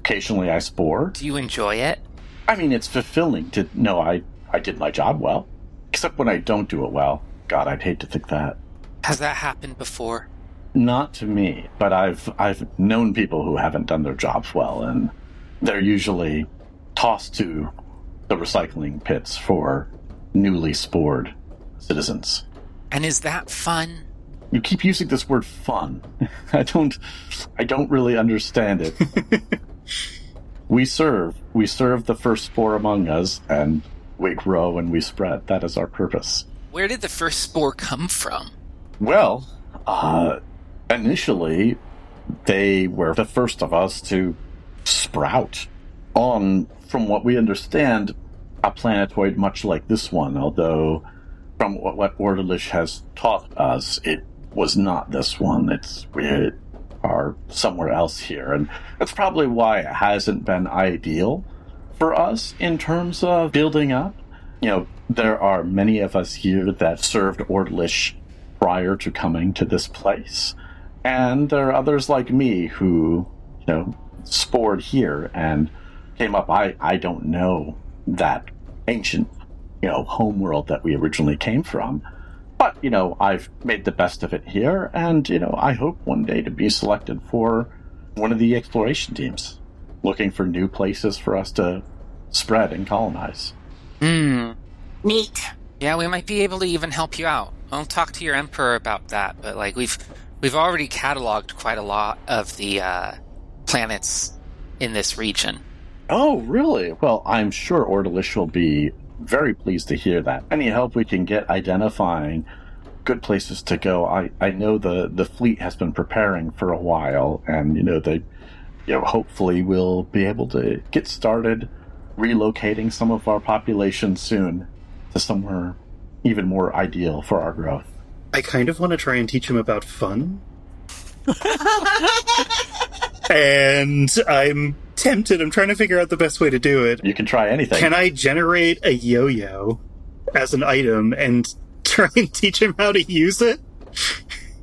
Occasionally I spore. Do you enjoy it? I mean, it's fulfilling to know I, I did my job well. Except when I don't do it well. God, I'd hate to think that. Has that happened before? Not to me, but I've I've known people who haven't done their jobs well, and they're usually tossed to the recycling pits for newly spored citizens. And is that fun? You keep using this word "fun." [laughs] I don't, I don't really understand it. [laughs] we serve, we serve the first spore among us, and we grow and we spread. That is our purpose. Where did the first spore come from? Well, uh, initially, they were the first of us to sprout on, from what we understand, a planetoid much like this one, although from what, what has taught us, it was not this one. It's, we are somewhere else here, and that's probably why it hasn't been ideal for us in terms of building up. You know, there are many of us here that served Ordalish prior to coming to this place. And there are others like me who, you know, spored here and came up. I, I don't know that ancient, you know, homeworld that we originally came from. But, you know, I've made the best of it here, and, you know, I hope one day to be selected for one of the exploration teams, looking for new places for us to spread and colonize. Hmm. Neat. Yeah, we might be able to even help you out. I'll talk to your emperor about that, but like we've we've already cataloged quite a lot of the uh, planets in this region. Oh, really? Well, I'm sure Ordalish will be very pleased to hear that. Any help we can get identifying good places to go. I, I know the, the fleet has been preparing for a while, and, you know, they, you know, hopefully we'll be able to get started relocating some of our population soon to somewhere even more ideal for our growth. I kind of want to try and teach him about fun. [laughs] and I'm tempted. I'm trying to figure out the best way to do it. You can try anything. Can I generate a yo-yo as an item and [laughs] try and teach him how to use it?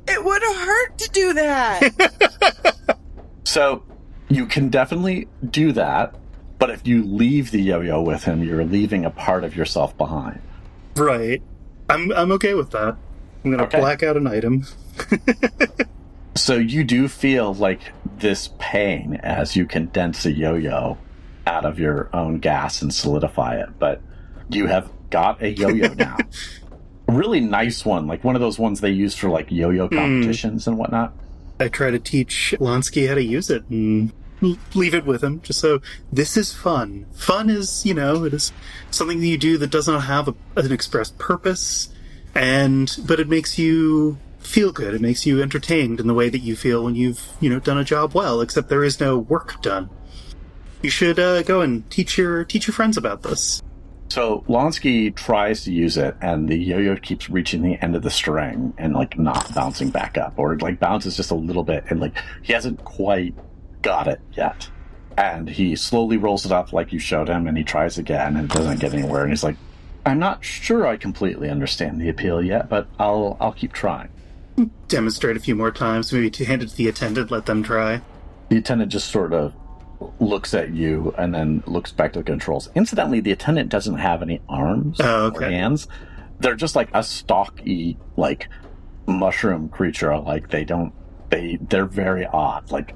It would have hurt to do that. [laughs] So you can definitely do that, but if you leave the yo-yo with him, you're leaving a part of yourself behind. Right. I'm I'm okay with that. I'm gonna Okay. black out an item. [laughs] So you do feel like this pain as you condense a yo-yo out of your own gas and solidify it, but you have got a yo-yo [laughs] now. really nice one, like one of those ones they use for like yo-yo hmm. competitions and whatnot. I try to teach Lonsky how to use it and leave it with him, just so this is fun. Fun is, you know, it is something that you do that does not have a, an expressed purpose, and but it makes you feel good. It makes you entertained in the way that you feel when you've, you know, done a job well. Except there is no work done. You should uh, go and teach your teach your friends about this. So Lonsky tries to use it, and the yo-yo keeps reaching the end of the string and like not bouncing back up, or like bounces just a little bit, and like he hasn't quite got it yet. And he slowly rolls it up like you showed him, and he tries again and doesn't get anywhere. And he's like, "I'm not sure I completely understand the appeal yet, but I'll I'll keep trying." Demonstrate a few more times, maybe to hand it to the attendant, let them try. The attendant just sort of looks at you and then looks back to the controls. Incidentally, the attendant doesn't have any arms Oh, or hands. They're just like a stocky, like mushroom creature. Like they don't, they they're very odd. Like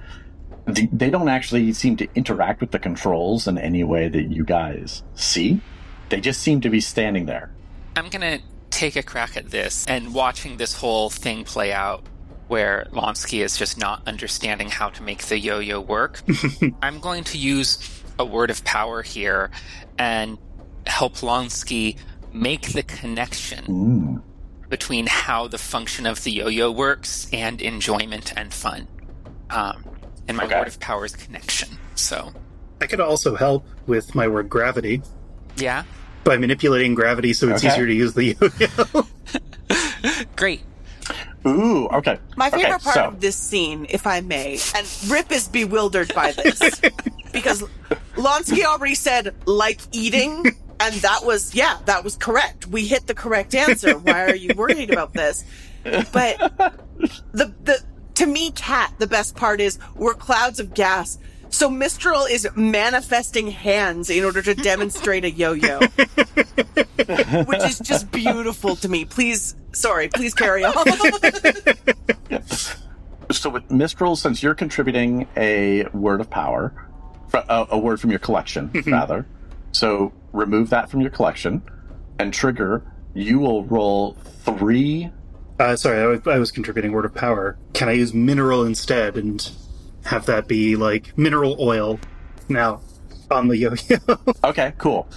they, they don't actually seem to interact with the controls in any way that you guys see. They just seem to be standing there. I'm gonna take a crack at this and watching this whole thing play out where Lonsky is just not understanding how to make the yo-yo work. [laughs] I'm going to use a word of power here and help Lonsky make the connection Mm. between how the function of the yo-yo works and enjoyment and fun. Um, and my Okay. word of power is connection. So, I could also help with my word gravity yeah, by manipulating gravity so it's Okay. easier to use the yo-yo. [laughs] great. Ooh, okay. My favorite okay, part so, of this scene, if I may, and Rip is bewildered by this [laughs] because Lonsky already said like eating, and that was yeah, that was correct. We hit the correct answer. Why are you worried about this? But [laughs] the the to me, cat, the best part is we're clouds of gas. So Mistral is manifesting hands in order to demonstrate a yo-yo, [laughs] which is just beautiful to me. Please, sorry, please carry on. [laughs] so with Mistral, since you're contributing a word of power, a, a word from your collection, [laughs] rather, so remove that from your collection, and trigger. You will roll three. Uh, sorry, I was, I was contributing word of power. Can I use mineral instead and have that be like mineral oil now on the yo-yo? [laughs] Okay, cool.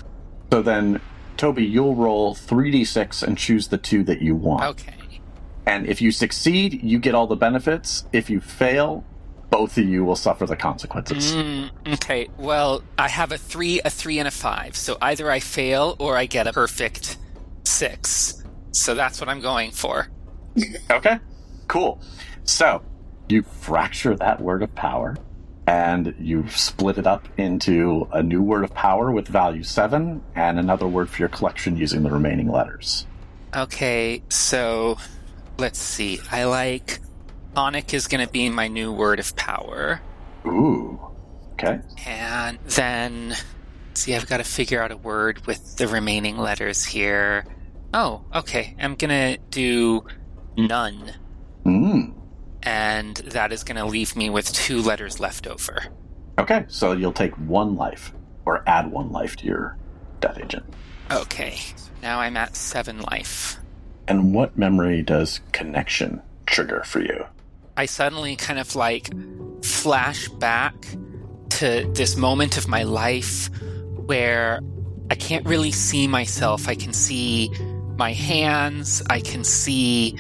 So then, Toby, you'll roll three d six and choose the two that you want. Okay. And if you succeed, you get all the benefits. If you fail, both of you will suffer the consequences. Mm, okay, well, I have a three, a three, and a five. So either I fail or I get a perfect six. So that's what I'm going for. Okay, cool. So you fracture that word of power, and you split it up into a new word of power with value seven, and another word for your collection using the remaining letters. Okay, so let's see. I like Onic is going to be my new word of power. Ooh. Okay. And then, see, I've got to figure out a word with the remaining letters here. Oh, okay. I'm going to do none. And that is going to leave me with two letters left over. Okay, so you'll take one life, or add one life to your death agent. Okay, now I'm at seven life. And what memory does connection trigger for you? I suddenly kind of like flash back to this moment of my life where I can't really see myself. I can see my hands, I can see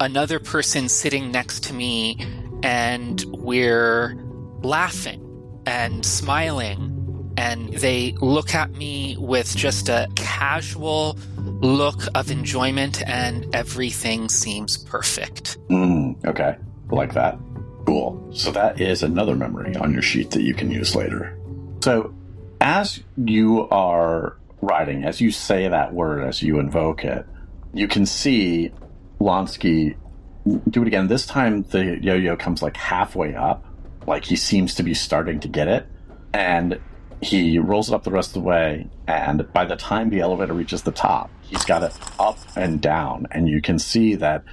another person sitting next to me, and we're laughing and smiling. And they look at me with just a casual look of enjoyment, and everything seems perfect. Mm, okay, like that. Cool. So that is another memory on your sheet that you can use later. So as you are writing, as you say that word, as you invoke it, you can see Lonsky do it again. This time the yo yo comes like halfway up, like he seems to be starting to get it. And he rolls it up the rest of the way. And by the time the elevator reaches the top, he's got it up and down. And you can see that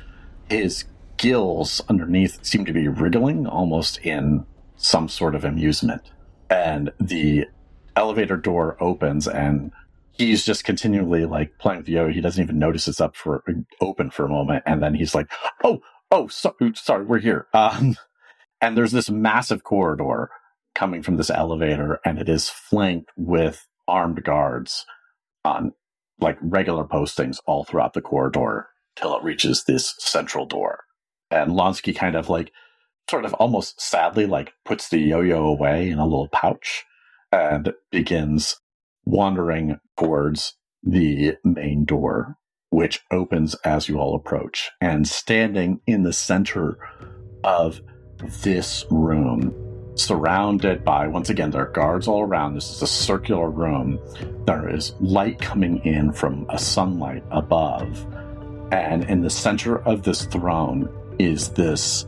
his gills underneath seem to be wriggling almost in some sort of amusement. And the elevator door opens and he's just continually like playing with the yo. He doesn't even notice it's up for open for a moment, and then he's like, "Oh, oh, so, sorry, we're here." [laughs] Um, and there's this massive corridor coming from this elevator, and it is flanked with armed guards on like regular postings all throughout the corridor till it reaches this central door. And Lonsky kind of like, sort of almost sadly, like puts the yo-yo away in a little pouch and begins wandering towards the main door, which opens as you all approach. And standing in the center of this room, surrounded by, once again, there are guards all around. This is a circular room. There is light coming in from a sunlight above. And in the center of this throne is this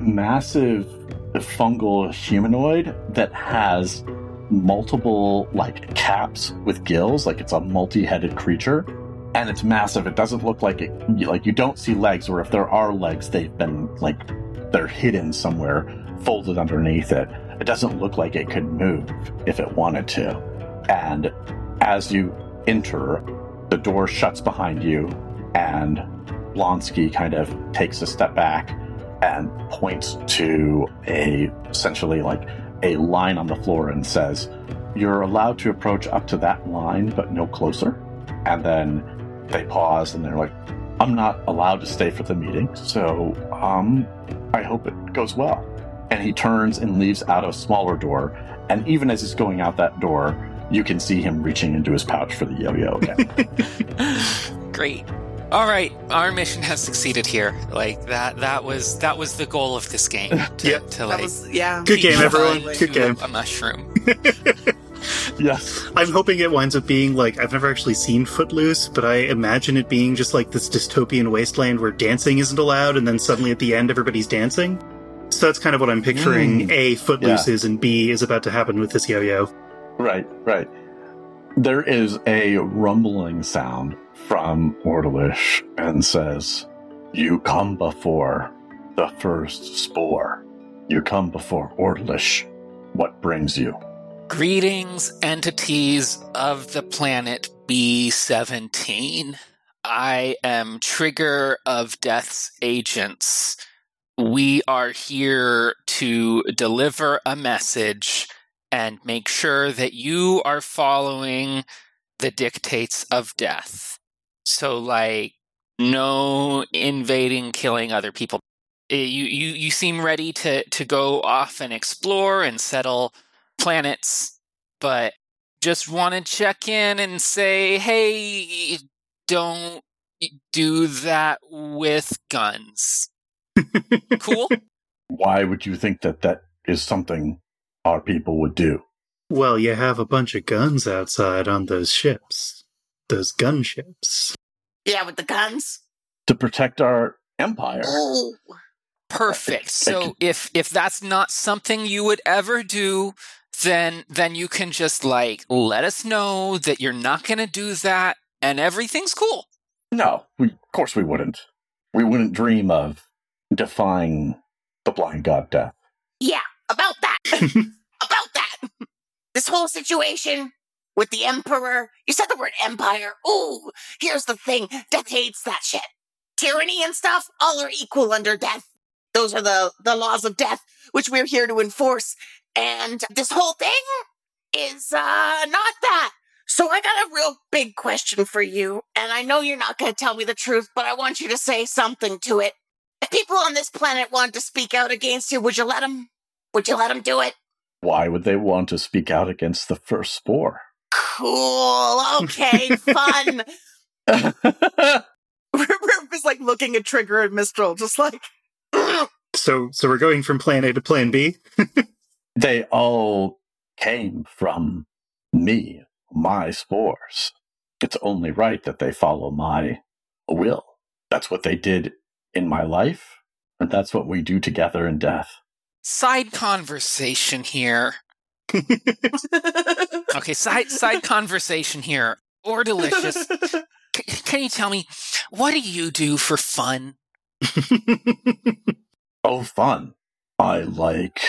massive fungal humanoid that has multiple like caps with gills, like it's a multi-headed creature, and it's massive. It doesn't look like it like you don't see legs, or if there are legs, they've been like they're hidden somewhere, folded underneath it. It doesn't look like it could move if it wanted to. And as you enter, the door shuts behind you, and Lonsky kind of takes a step back and points to a essentially like a line on the floor and says, You're allowed to approach up to that line, but no closer. And then they pause and they're like, I'm not allowed to stay for the meeting, so um, I hope it goes well. And he turns and leaves out a smaller door. And even as he's going out that door, you can see him reaching into his pouch for the yo yo again. [laughs] Great all right, our mission has succeeded here. Like that that was that was the goal of this game. [laughs] To, yep. to like was, yeah. Good game, everyone. Good game. A mushroom. [laughs] yes. I'm hoping it winds up being like I've never actually seen Footloose, but I imagine it being just like this dystopian wasteland where dancing isn't allowed, and then suddenly at the end everybody's dancing. So that's kind of what I'm picturing. Mm. A Footloose Yeah. is, and B is about to happen with this yo-yo. Right, right. There is a rumbling sound from Ordalish and says, You come before the first spore. You come before Ordalish. What brings you? Greetings, entities of the planet B17. I am Trigger of Death's agents. We are here to deliver a message and make sure that you are following the dictates of death. So, like, no invading, killing other people. Eh, You, you, you seem ready to, to go off and explore and settle planets, but just want to check in and say, hey, don't do that with guns. cool? [laughs] Why would you think that that is something our people would do? Well, you have a bunch of guns outside on those ships. Those gunships. Yeah, with the guns. To protect our empire. Ooh. Perfect. So if if that's not something you would ever do, then then you can just like let us know that you're not going to do that and everything's cool. No, we, of course we wouldn't. We wouldn't dream of defying the blind god death. Yeah, about that. [laughs] about that. This whole situation with the Emperor. You said the word empire. Ooh, here's the thing. Death hates that shit. Tyranny and stuff, all are equal under death. Those are the, the laws of death, which we're here to enforce. And this whole thing is, uh, not that. So I got a real big question for you. And I know you're not going to tell me the truth, but I want you to say something to it. If people on this planet wanted to speak out against you, would you let them? Would you let them do it? Why would they want to speak out against the first spore? Cool. Okay. Fun. [laughs] [laughs] Rip is like looking at Trigger and Mistral, just like, [clears throat] So, so we're going from plan A to plan B. [laughs] They all came from me, my spores. It's only right that they follow my will. That's what they did in my life, and that's what we do together in death. Side conversation here. Okay, side side conversation here. Or delicious. [laughs] C- can you tell me what do you do for fun? [laughs] Oh, fun. I like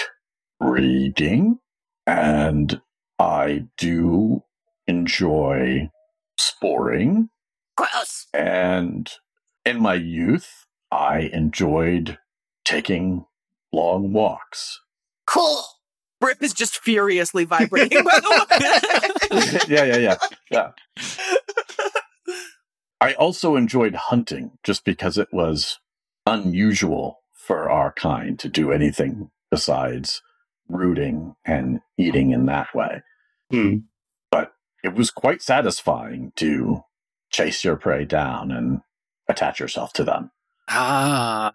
reading, and I do enjoy sporing. Gross. And in my youth, I enjoyed taking long walks. Cool. Rip is just furiously vibrating, [laughs] by the way. yeah, yeah, yeah, yeah. I also enjoyed hunting just because it was unusual for our kind to do anything besides rooting and eating in that way. Hmm. But it was quite satisfying to chase your prey down and attach yourself to them Ah,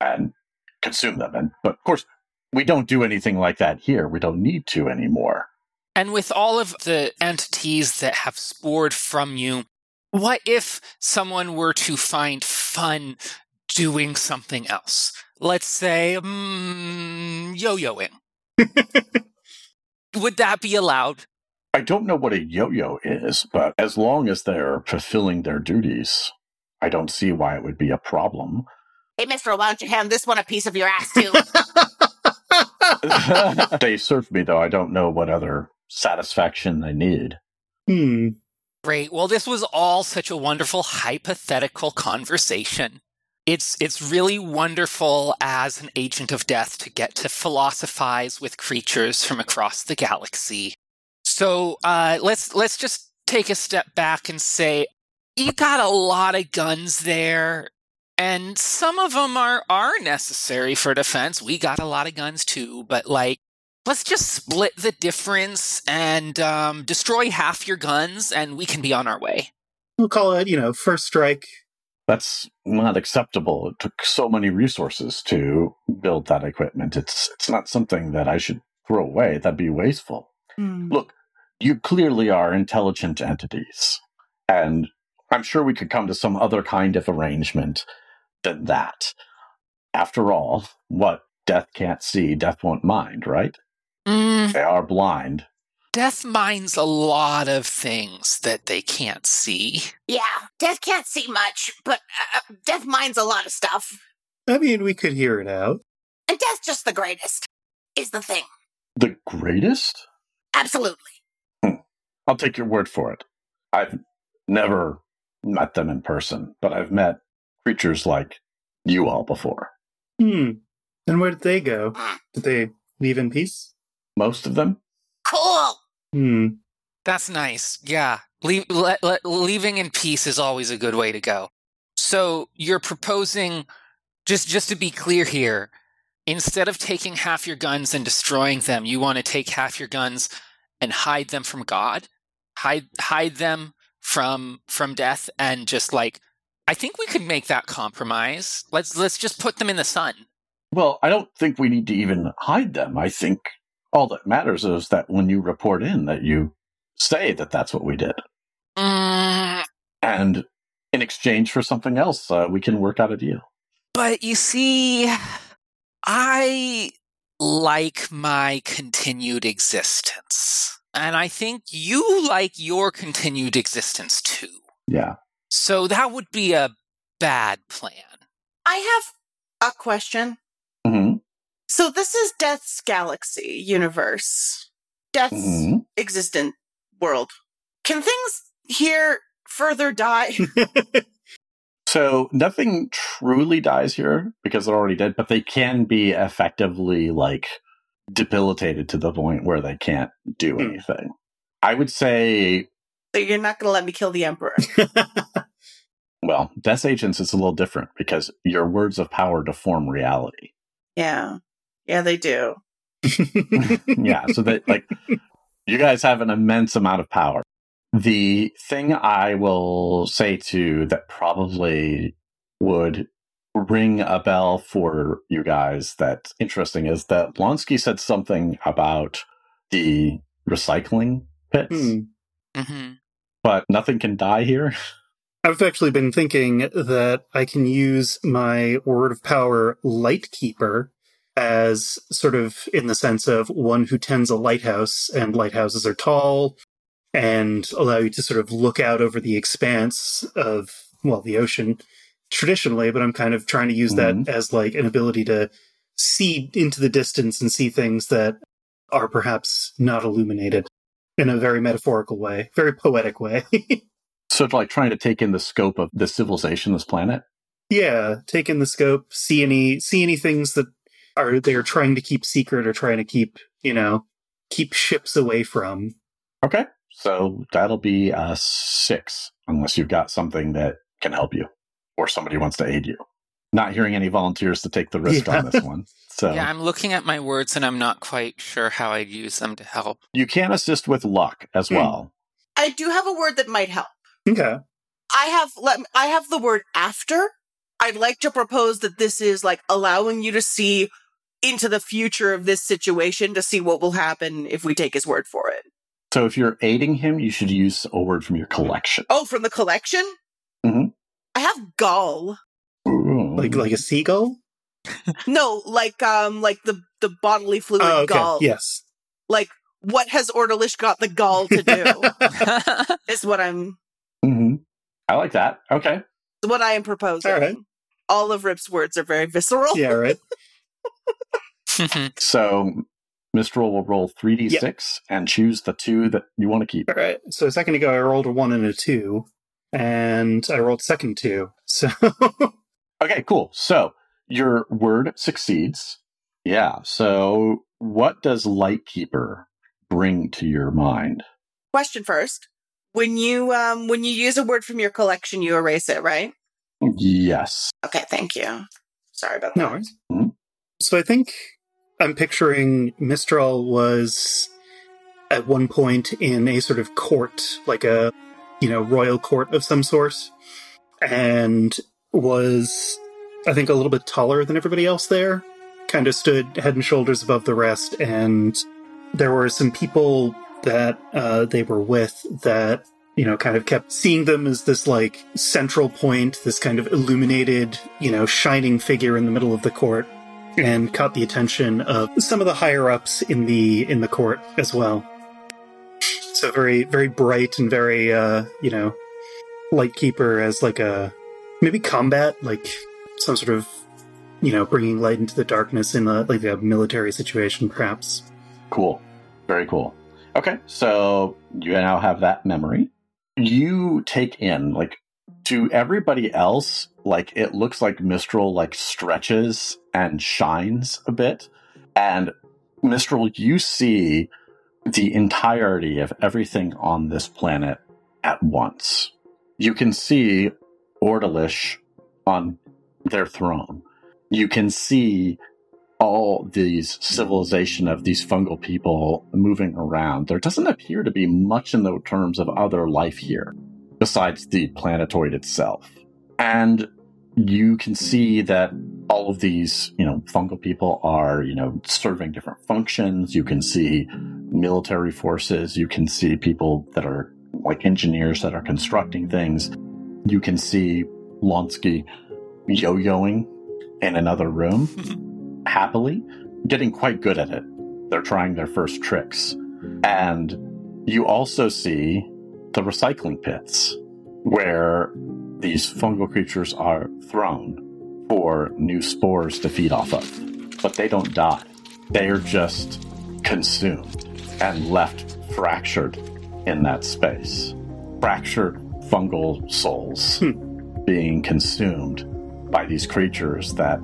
and consume them. And but of course, we don't do anything like that here. We don't need to anymore. and with all of the entities that have spored from you, what if someone were to find fun doing something else? Let's say, mm, yo-yoing. [laughs] Would that be allowed? I don't know what a yo-yo is, but as long as they're fulfilling their duties, I don't see why it would be a problem. Hey, mister, why don't you hand this one a piece of your ass, too? [laughs] [laughs] they serve me though. I don't know what other satisfaction they need. Hmm. Great. Well, this was all such a wonderful hypothetical conversation. It's it's really wonderful as an agent of death to get to philosophize with creatures from across the galaxy. So uh, let's let's just take a step back and say you got a lot of guns there, and some of them are are necessary for defense. We got a lot of guns too, but like let's just split the difference and um, destroy half your guns, and we can be on our way. We'll call it, you know, first strike. That's not acceptable. It took so many resources to build that equipment. It's it's not something that I should throw away. That'd be wasteful. Hmm. Look, you clearly are intelligent entities, and I'm sure we could come to some other kind of arrangement than that. After all, what death can't see, death won't mind, right? Mm, They are blind. death minds a lot of things that they can't see. yeah, Death can't see much, but uh, Death minds a lot of stuff. I mean, we could hear it out. And Death's just the greatest, is the thing. The greatest? Absolutely. I'll take your word for it. I've never met them in person, but I've met creatures like you all before. Hmm. And where did they go? Did they leave in peace? Most of them? Cool. Hmm. That's nice. Yeah. Leave, le, le, leaving in peace is always a good way to go. So you're proposing, just just to be clear here, instead of taking half your guns and destroying them, you want to take half your guns and hide them from God, hide hide them from from death, and just like I think we could make that compromise. Let's let's just put them in the sun. Well, I don't think we need to even hide them. I think all that matters is that when you report in, that you say that that's what we did. Mm, And in exchange for something else, uh, we can work out a deal. But you see, I like my continued existence. And I think you like your continued existence too. Yeah. So that would be a bad plan. I have a question. hmm So this is Death's galaxy universe. Death's Mhm. existent world. Can things here further die? [laughs] So nothing truly dies here because they're already dead, but they can be effectively like debilitated to the point where they can't do Hmm. anything. I would say, so you're not going to let me kill the emperor. [laughs] well, Death Agents is a little different because your words of power deform reality. yeah. Yeah, they do. [laughs] yeah, so that like you guys have an immense amount of power. The thing I will say to that probably would ring a bell for you guys that's interesting is that Lonsky said something about the recycling pits, Hmm. Hmm but nothing can die here. [laughs] I've actually been thinking that I can use my word of power, Lightkeeper, as sort of in the sense of one who tends a lighthouse, and lighthouses are tall and allow you to sort of look out over the expanse of, well, the ocean traditionally, but I'm kind of trying to use Mhm. that as like an ability to see into the distance and see things that are perhaps not illuminated in a very metaphorical way, very poetic way. [laughs] So, like trying to take in the scope of the civilization, this planet. Yeah, take in the scope, see any see any things that are they're trying to keep secret or trying to keep, you know, keep ships away from. Okay. So that'll be a six, unless you've got something that can help you or somebody wants to aid you. Not hearing any volunteers to take the risk Yeah. on this one. So Yeah, I'm looking at my words and I'm not quite sure how I'd use them to help. you can assist with luck as Hmm. well. I do have a word that might help. Okay. I have let I have the word after. I'd like to propose that this is like allowing you to see into the future of this situation to see what will happen if we take his word for it. So if you're aiding him, you should use a word from your collection. Oh, from the collection? Mhm. I have gall. Ooh. Like like a seagull? [laughs] No, like um like the the bodily fluid Oh, okay. gall. Yes. Like what has Ordalish got the gall to do? [laughs] is what I'm Mm-hmm. I like that. Okay. what I am proposing. All right. All of Rip's words are very visceral. yeah, right. [laughs] So Mistral will roll 3d6 and choose the two that you want to keep. All right. So a second ago I rolled a one and a two. And I rolled second two. So Okay, cool. So your word succeeds. Yeah. So what does Lightkeeper bring to your mind? Question first. When you um when you use a word from your collection, you erase it, right? Yes. Okay, thank you. Sorry about that. No worries. Mhm. So I think I'm picturing Mistral was at one point in a sort of court, like a you know royal court of some sort, and was I think a little bit taller than everybody else there. Kind of stood head and shoulders above the rest, and there were some people that uh, they were with that you know kind of kept seeing them as this like central point, this kind of illuminated, you know, shining figure in the middle of the court, and caught the attention of some of the higher ups in the in the court as well. So very very bright and very uh, you know lightkeeper as like a maybe combat like some sort of you know bringing light into the darkness in a like a military situation perhaps. Cool. Very cool. Okay. So you now have that memory. You take in, like, to everybody else, like, it looks like Mistral, like, stretches and shines a bit. And Mistral, you see the entirety of everything on this planet at once. You can see Ordalish on their throne. You can see all these civilization of these fungal people moving around. There doesn't appear to be much in the terms of other life here besides the planetoid itself. And you can see that all of these, you know, fungal people are, you know, serving different functions. You can see military forces. You can see people that are like engineers that are constructing things. You can see Lonsky yo-yoing in another room [laughs] happily, getting quite good at it. They're trying their first tricks. And you also see the recycling pits where these fungal creatures are thrown for new spores to feed off of. But they don't die. They are just consumed and left fractured in that space. Fractured fungal souls being consumed by these creatures that,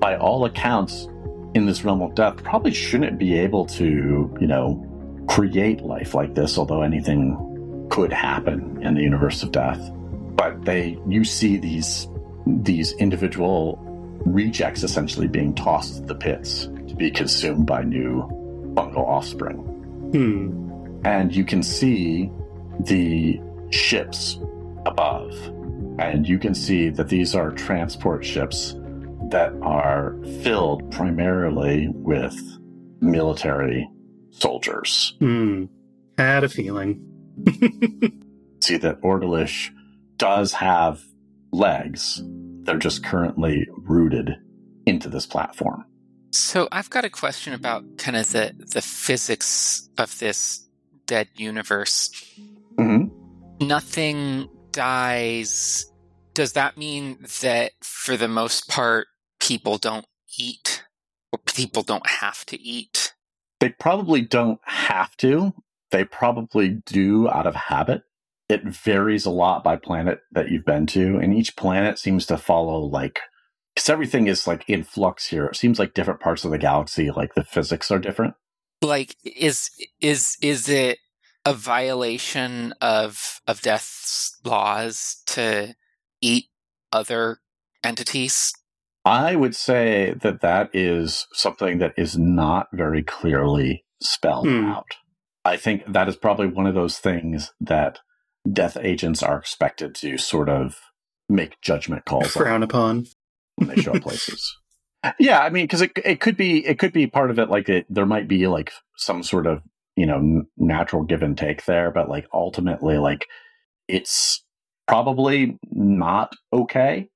by all accounts, in this realm of death, probably shouldn't be able to, you know, create life like this, although anything could happen in the universe of death. But they, you see these, these individual rejects essentially being tossed to the pits to be consumed by new fungal offspring. Hmm. And you can see the ships above. And you can see that these are transport ships that are filled primarily with military soldiers. Hmm. Had a feeling. [laughs] See that Ordalish does have legs. They're just currently rooted into this platform. So I've got a question about kind of the the physics of this dead universe. Mm-hmm. Nothing dies. Does that mean that for the most part people don't eat or people don't have to eat? They probably don't have to. They probably do out of habit. It varies a lot by planet that you've been to, and each planet seems to follow like because everything is like in flux here. It seems like different parts of the galaxy, like the physics are different. Like is is is it a violation of of death's laws to eat other entities? I would say that that is something that is not very clearly spelled Hmm. out. I think that is probably one of those things that death agents are expected to sort of make judgment calls on Frown upon. when they show up places. [laughs] Yeah, I mean, because it it could be it could be part of it. Like it, there might be like some sort of you know natural give and take there, but like ultimately, like it's probably not okay.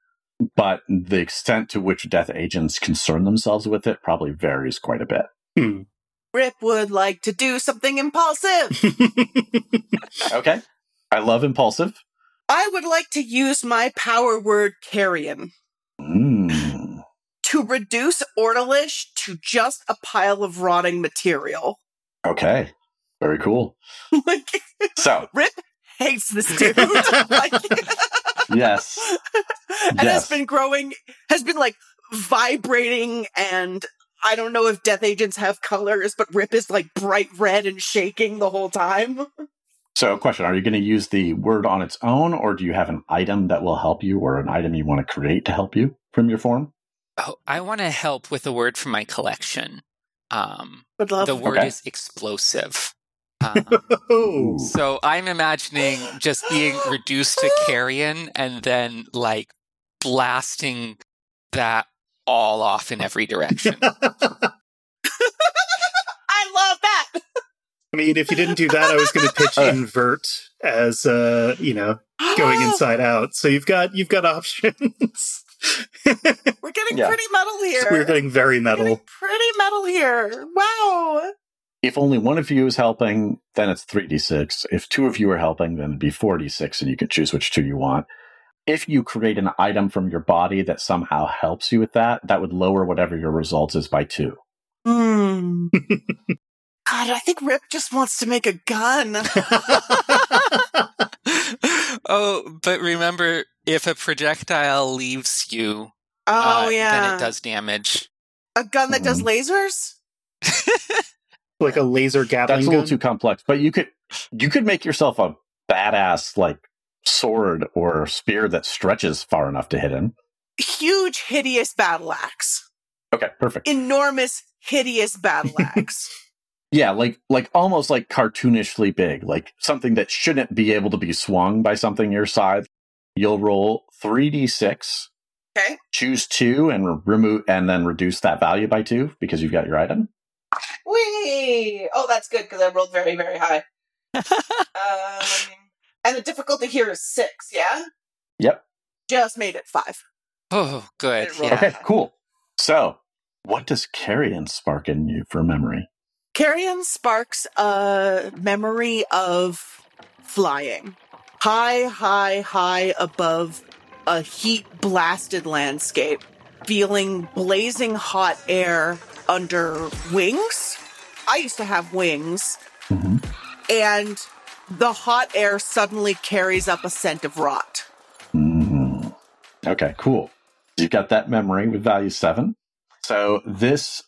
But the extent to which death agents concern themselves with it probably varies quite a bit. Hmm. Rip would like to do something impulsive. [laughs] Okay, I love impulsive. I would like to use my power word carrion Mm. to reduce Ordalish to just a pile of rotting material. Okay, very cool. [laughs] like, So Rip hates this dude. [laughs] like, [laughs] yes, [laughs] and has been growing, has been like vibrating and I don't know if death agents have colors, but Rip is like bright red and shaking the whole time. So, question Are you going to use the word on its own, or do you have an item that will help you, or an item you want to create to help you from your form? Oh, I want to help with a word from my collection. Um, Would love the word Okay. is explosive. Um, oh. [laughs] so I'm imagining just being reduced to carrion and then like blasting that all off in every direction. [laughs] I love that. I mean, if you didn't do that, I was going to pitch [laughs] Uh. invert as uh, you know, going [gasps] inside out. So you've got you've got options. We're getting Yeah. pretty metal here. We're getting very We're getting metal. pretty metal here. Wow. If only one of you is helping, then it's 3d6. If two of you are helping, then it'd be 4d6, and you can choose which two you want. If you create an item from your body that somehow helps you with that, that would lower whatever your result is by two. Hmm. [laughs] God, I think Rip just wants to make a gun. [laughs] [laughs] oh, but remember, if a projectile leaves you, Oh uh, yeah, then it does damage. a gun that does lasers. Like a laser Gatling That's a little gun. too complex, but you could you could make yourself a badass like sword or spear that stretches far enough to hit him. Huge, hideous battle axe. Okay, perfect. Enormous, hideous battle [laughs] axe. Yeah, like like almost like cartoonishly big, like something that shouldn't be able to be swung by something your size. You'll roll 3d6, okay. choose 2 and re- remove and then reduce that value by 2 because you've got your item. Whee! Oh, that's good because I rolled very, very high. [laughs] um, and the difficulty here is six. Yeah, Yep. just made it five. Oh, good. Yeah. Okay, cool. So, what does carrion spark in you for memory? Carrion sparks a memory of flying high, high, high above a heat blasted landscape, feeling blazing hot air under wings. I used to have wings, Mm-hmm. and the hot air suddenly carries up a scent of rot. hmm Okay, cool. You've got that memory with value seven. So this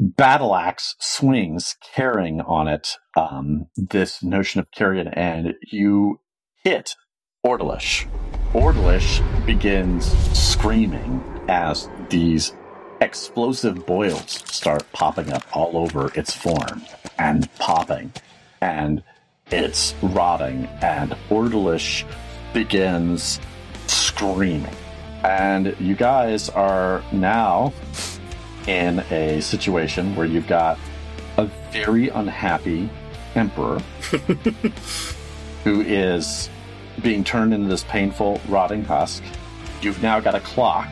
battle axe swings, carrying on it um, this notion of carrion, and you hit Ordalish. Ordalish begins screaming as these explosive boils start popping up all over its form and popping, and it's rotting, and Ordalish begins screaming And you guys are now in a situation where you've got a very unhappy emperor [laughs] who is being turned into this painful, rotting husk. You've now got a clock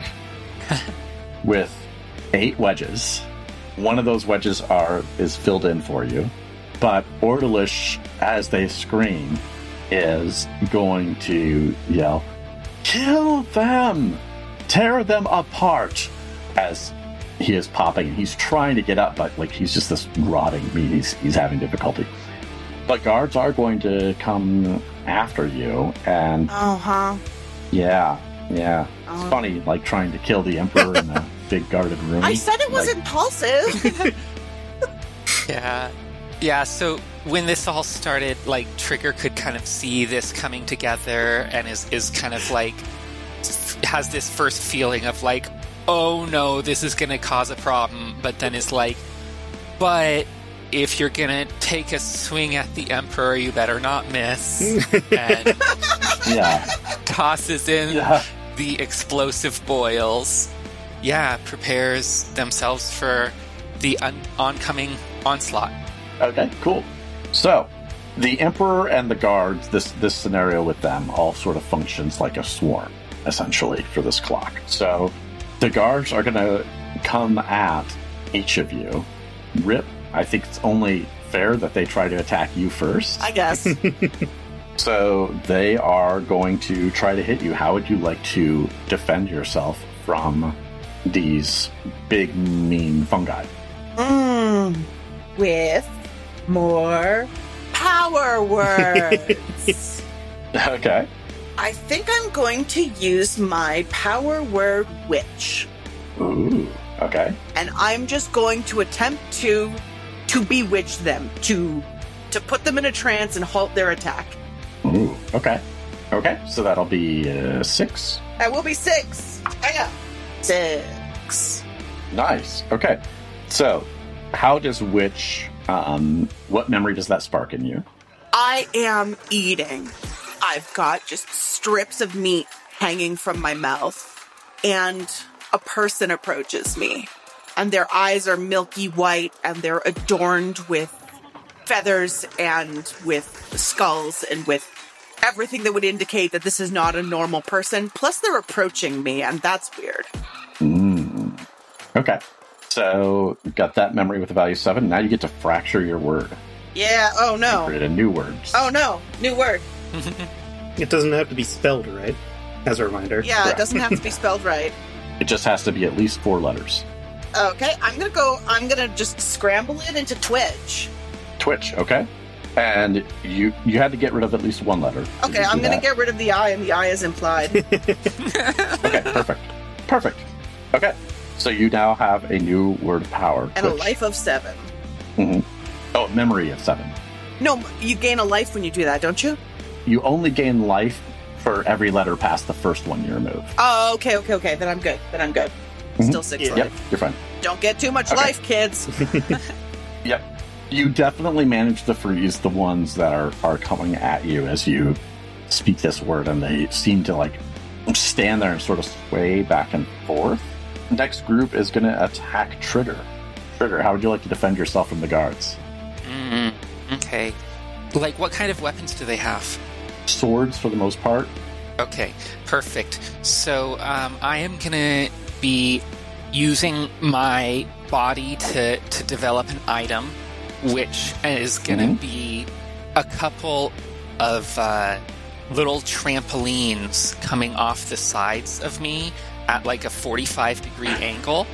[laughs] with eight wedges. One of those wedges are is filled in for you, but Ordalish, as they scream, is going to yell, "Kill them! Tear them apart!" As he is popping, and he's trying to get up, but like he's just this rotting meat. He's he's having difficulty. But guards are going to come after you, and Oh, huh. yeah, yeah. It's Oh. funny, like trying to kill the emperor in a [laughs] big guarded room. I said it was Like, impulsive. [laughs] [laughs] Yeah. Yeah, so when this all started, like Trigger could kind of see this coming together and is is kind of like has this first feeling of like, oh no, this is gonna cause a problem, but then is like, but if you're gonna take a swing at the Emperor, you better not miss. [laughs] and yeah, tosses in Yeah. the explosive boils. Yeah, prepares themselves for the un- oncoming onslaught. Okay, cool. So, the emperor and the guards, this this scenario with them all sort of functions like a swarm, essentially, for this clock. So, the guards are going to come at each of you. Rip, I think it's only fair that they try to attack you first. I guess. [laughs] So, they are going to try to hit you. How would you like to defend yourself from these big, mean fungi? Mm, with more power words. [laughs] Okay. I think I'm going to use my power word witch. Ooh, okay. And I'm just going to attempt to to bewitch them, to to put them in a trance and halt their attack. Ooh, okay. Okay, so that'll be uh, six. That will be six. Hang on. Six. Nice. Okay. So, how does witch, um, what memory does that spark in you? I am eating. I've got just strips of meat hanging from my mouth, and a person approaches me, and their eyes are milky white, and they're adorned with feathers and with skulls and with everything that would indicate that this is not a normal person. Plus, they're approaching me, and that's weird. Mm. Okay. So, got that memory with a value seven. Now you get to fracture your word. Yeah, oh no. Create a new word. Oh no, new word. [laughs] It doesn't have to be spelled right, as a reminder. Yeah, it doesn't have to be [laughs] spelled right. It just has to be at least four letters. Okay, I'm gonna go. I'm gonna just scramble it into Twitch. Twitch, okay? And you you had to get rid of at least one letter. Okay, I'm gonna get rid of the I, and the I is implied. [laughs] Okay, perfect. Perfect. Okay. So you now have a new word power. and a life of seven. Mhm. Oh, memory of seven. No, you gain a life when you do that, don't you? You only gain life for every letter past the first one you remove. Oh, okay, okay, okay. Then I'm good. Then I'm good. Still six Yep, life. you're fine. Don't get too much Okay. life, kids. [laughs] [laughs] Yep. You definitely manage to freeze the ones that are, are coming at you as you speak this word, and they seem to like stand there and sort of sway back and forth. Next group is going to attack Trigger. Trigger, how would you like to defend yourself from the guards? Mm, okay. Like, what kind of weapons do they have? Swords for the most part. Okay, perfect. So um, I am gonna be using my body to to develop an item, which is gonna Mhm. be a couple of uh, little trampolines coming off the sides of me at like a forty-five degree [laughs] angle,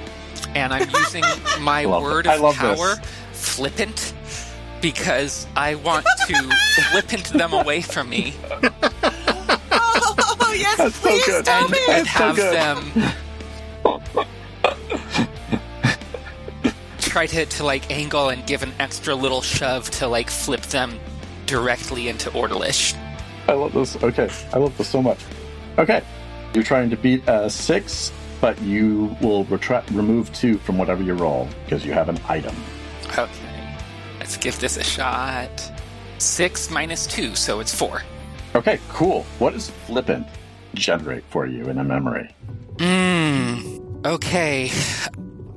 and I'm using [laughs] my I love word it. I of love this. power, flippant. Because I want to [laughs] flippant them away from me oh yes, That's so please good. tell and, me. and It's so have good. them try to, to like angle and give an extra little shove to like flip them directly into Ordalish. I love this. Okay, I love this so much. Okay, you're trying to beat a six, but you will retract, remove two from whatever you roll because you have an item. Okay, let's give this a shot. Six minus two, so it's four. Okay, cool. What does flippant generate for you in a memory? Mmm. Okay,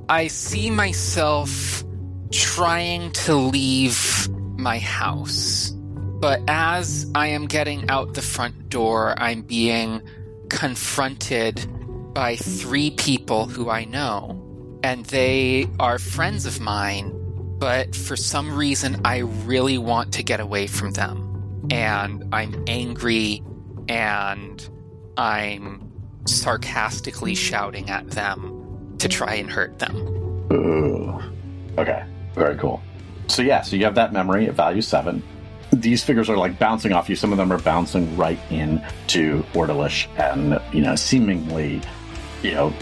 I see myself trying to leave my house. But as I am getting out the front door, I'm being confronted by three people who I know. And they are friends of mine, but for some reason, I really want to get away from them. And I'm angry and I'm sarcastically shouting at them to try and hurt them. Ooh. Okay, very cool. So yeah, so you have that memory at value seven. These figures are like bouncing off you. Some of them are bouncing right in to Ordalish and, you know, seemingly, you know,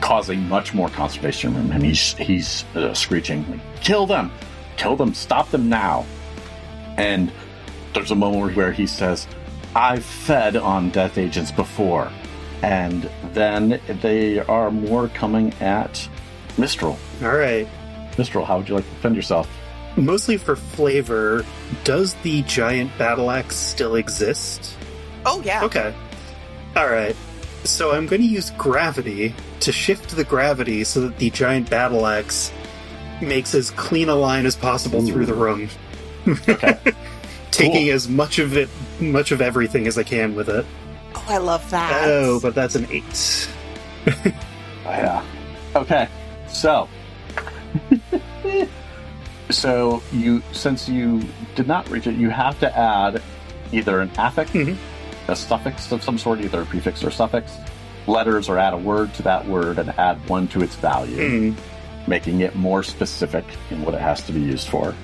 causing much more consternation from him. He's, he's uh, screeching, like, kill them, kill them, stop them now. And there's a moment where he says, I've fed on death agents before. And then they are more coming at Mistral. All right. Mistral, how would you like to defend yourself? Mostly for flavor, does the giant battle axe still exist? Oh, yeah. Okay. All right. So I'm going to use gravity to shift the gravity so that the giant battle axe makes as clean a line as possible Ooh. through the room. Okay. [laughs] Taking Cool. as much of it, much of everything as I can with it. Oh, I love that. Oh, but that's an eight. [laughs] Yeah. Okay. So, [laughs] so you since you did not reach it, you have to add either an affix, Mhm. a suffix of some sort, either a prefix or suffix, letters, or add a word to that word and add one to its value, Mm. making it more specific in what it has to be used for.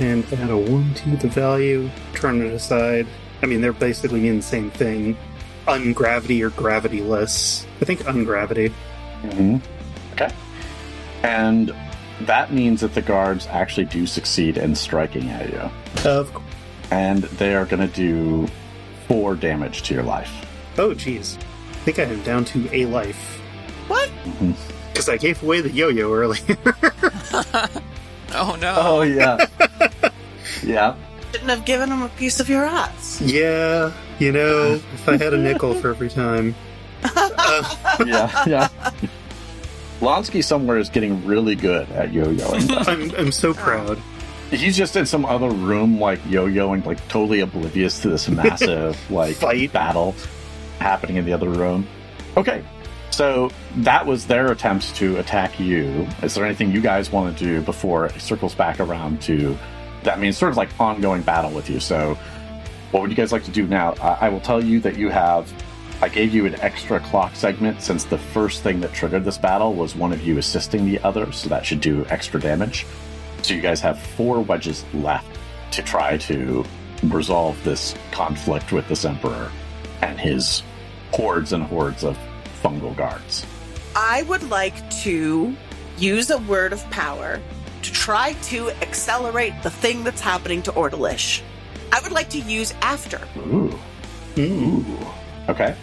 And add a one to the value, turn it aside. I mean, they're basically mean the same thing. Ungravity or gravityless. I think ungravity. Mm-hmm. Okay. And that means that the guards actually do succeed in striking at you. Of course. And they are going to do four damage to your life. Oh, jeez. I think I am down to a life. What? Because I gave away the yo yo earlier. Oh no. Oh, yeah. [laughs] yeah. Shouldn't have given him a piece of your ass. yeah, you know, if I had a nickel for every time. Uh, [laughs] Yeah. Yeah. Lonsky somewhere is getting really good at yo-yoing. [laughs] I'm, I'm so proud. He's just in some other room, like yo-yoing, like totally oblivious to this massive [laughs] like Fight. battle happening in the other room. Okay, so that was their attempt to attack you. Is there anything you guys want to do before it circles back around to that means sort of like ongoing battle with you? So, what would you guys like to do now? I, I will tell you that you have. I gave you an extra clock segment since the first thing that triggered this battle was one of you assisting the other, so that should do extra damage. So you guys have four wedges left to try to resolve this conflict with this emperor and his hordes and hordes of fungal guards. I would like to use a word of power to try to accelerate the thing that's happening to Ordalish. I would like to use after. Ooh. Ooh. Okay.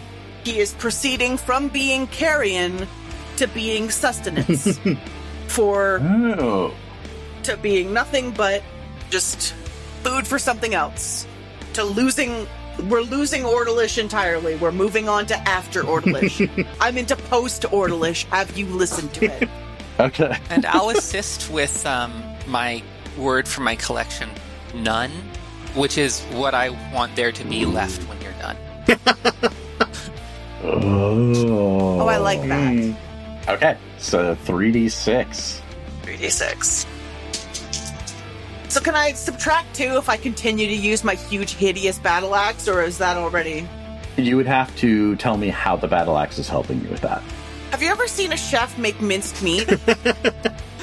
He is proceeding from being carrion to being sustenance. [laughs] for Oh. to being nothing but just food for something else. To losing we're losing Ordalish entirely. We're moving on to after Ordalish. [laughs] I'm into post Ordalish. Have you listened to it? [laughs] Okay. [laughs] And I'll assist with um, my word from my collection, none, which is what I want there to be left when you're done. [laughs] Oh. Oh, I like that. Mm. Okay. So 3d6. 3d6. So can I subtract two if I continue to use my huge hideous battle axe, or is that already You would have to tell me how the battle axe is helping you with that. Have you ever seen a chef make minced meat? [laughs]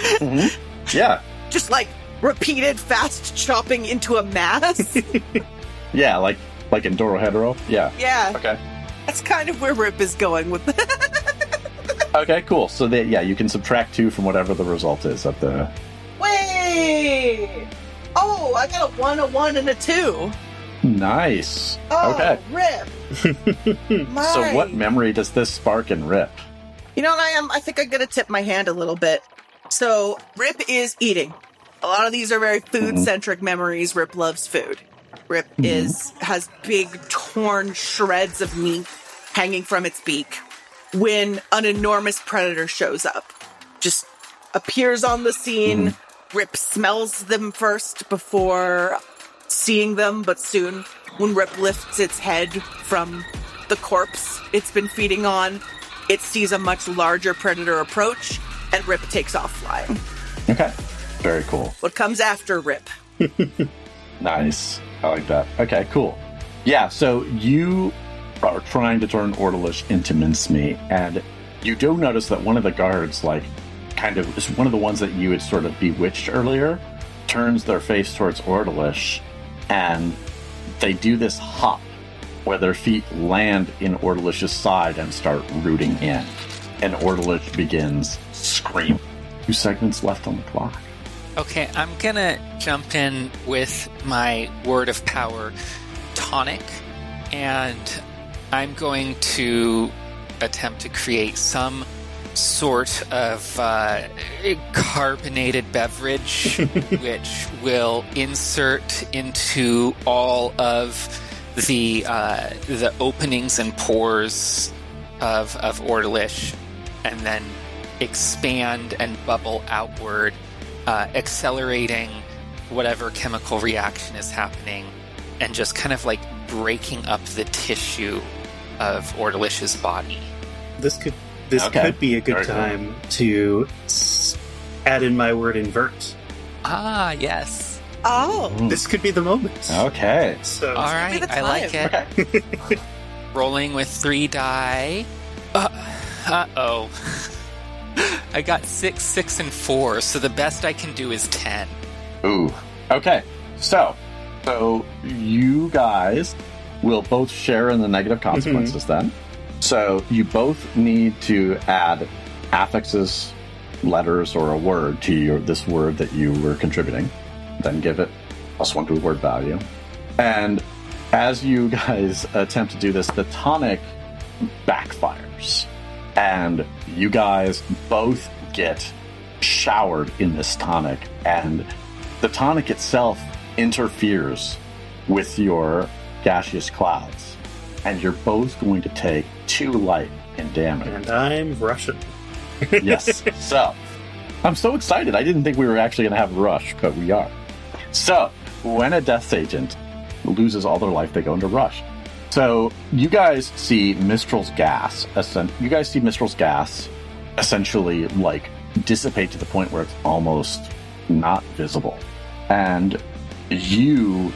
Mm-hmm. Yeah. Just like repeated fast chopping into a mass? [laughs] Yeah, like like in Dorohedoro. Yeah. yeah. Okay. That's kind of where Rip is going with [laughs] Okay, cool. So that yeah, you can subtract two from whatever the result is of the Wait! Oh, I got a one, a one, and a two. Nice. Oh, Okay. Rip. My. So what memory does this spark and rip? You know what I am? I think I'm gonna tip my hand a little bit. So Rip is eating. A lot of these are very mm-hmm. food centric memories. Rip loves food. Rip mm-hmm. is has big torn shreds of meat hanging from its beak. when an enormous predator shows up. Just appears on the scene. Mm-hmm. Rip smells them first before seeing them, but soon, when Rip lifts its head from the corpse it's been feeding on, it sees a much larger predator approach, and Rip takes off flying. Okay. Very cool. What comes after Rip? [laughs] Nice. I like that. Okay, cool. Yeah, so you are trying to turn Ordalish into mincemeat, and you do notice that one of the guards, like, kind of is one of the ones that you had sort of bewitched earlier, turns their face towards Ordalish, and they do this hop where their feet land in Ordalish's side and start rooting in. And Ordalish begins screaming. Two segments left on the clock. Okay, I'm gonna jump in with my word of power tonic, and I'm going to attempt to create some sort of uh, carbonated beverage [laughs] which will insert into all of the uh, the openings and pores of of Orlish, and then expand and bubble outward, uh, accelerating whatever chemical reaction is happening, and just kind of like breaking up the tissue of Ordalish's body. This could this Okay. could be a good Very cool. time to add in my word invert. Ah, yes. Oh, This could be the moment. Okay. So All right, I like time. it. [laughs] Rolling with three die. Uh oh. [laughs] I got six, six, and four, so the best I can do is ten. Ooh. Okay. So, so you guys will both share in the negative consequences then. So you both need to add affixes, letters, or a word to your this word that you were contributing. Then give it plus one to the word value. And as you [laughs] guys attempt to do this, the tonic backfires. And you guys both get showered in this tonic. And the tonic itself interferes with your gaseous clouds. And you're both going to take two light in damage. and I'm Russian. yes. [laughs] So, I'm so excited. I didn't think we were actually going to have a rush, but we are. So, when a death agent loses all their life, they go into rush. So, you guys see Mistral's gas. You guys see Mistral's gas essentially like dissipate to the point where it's almost not visible. And you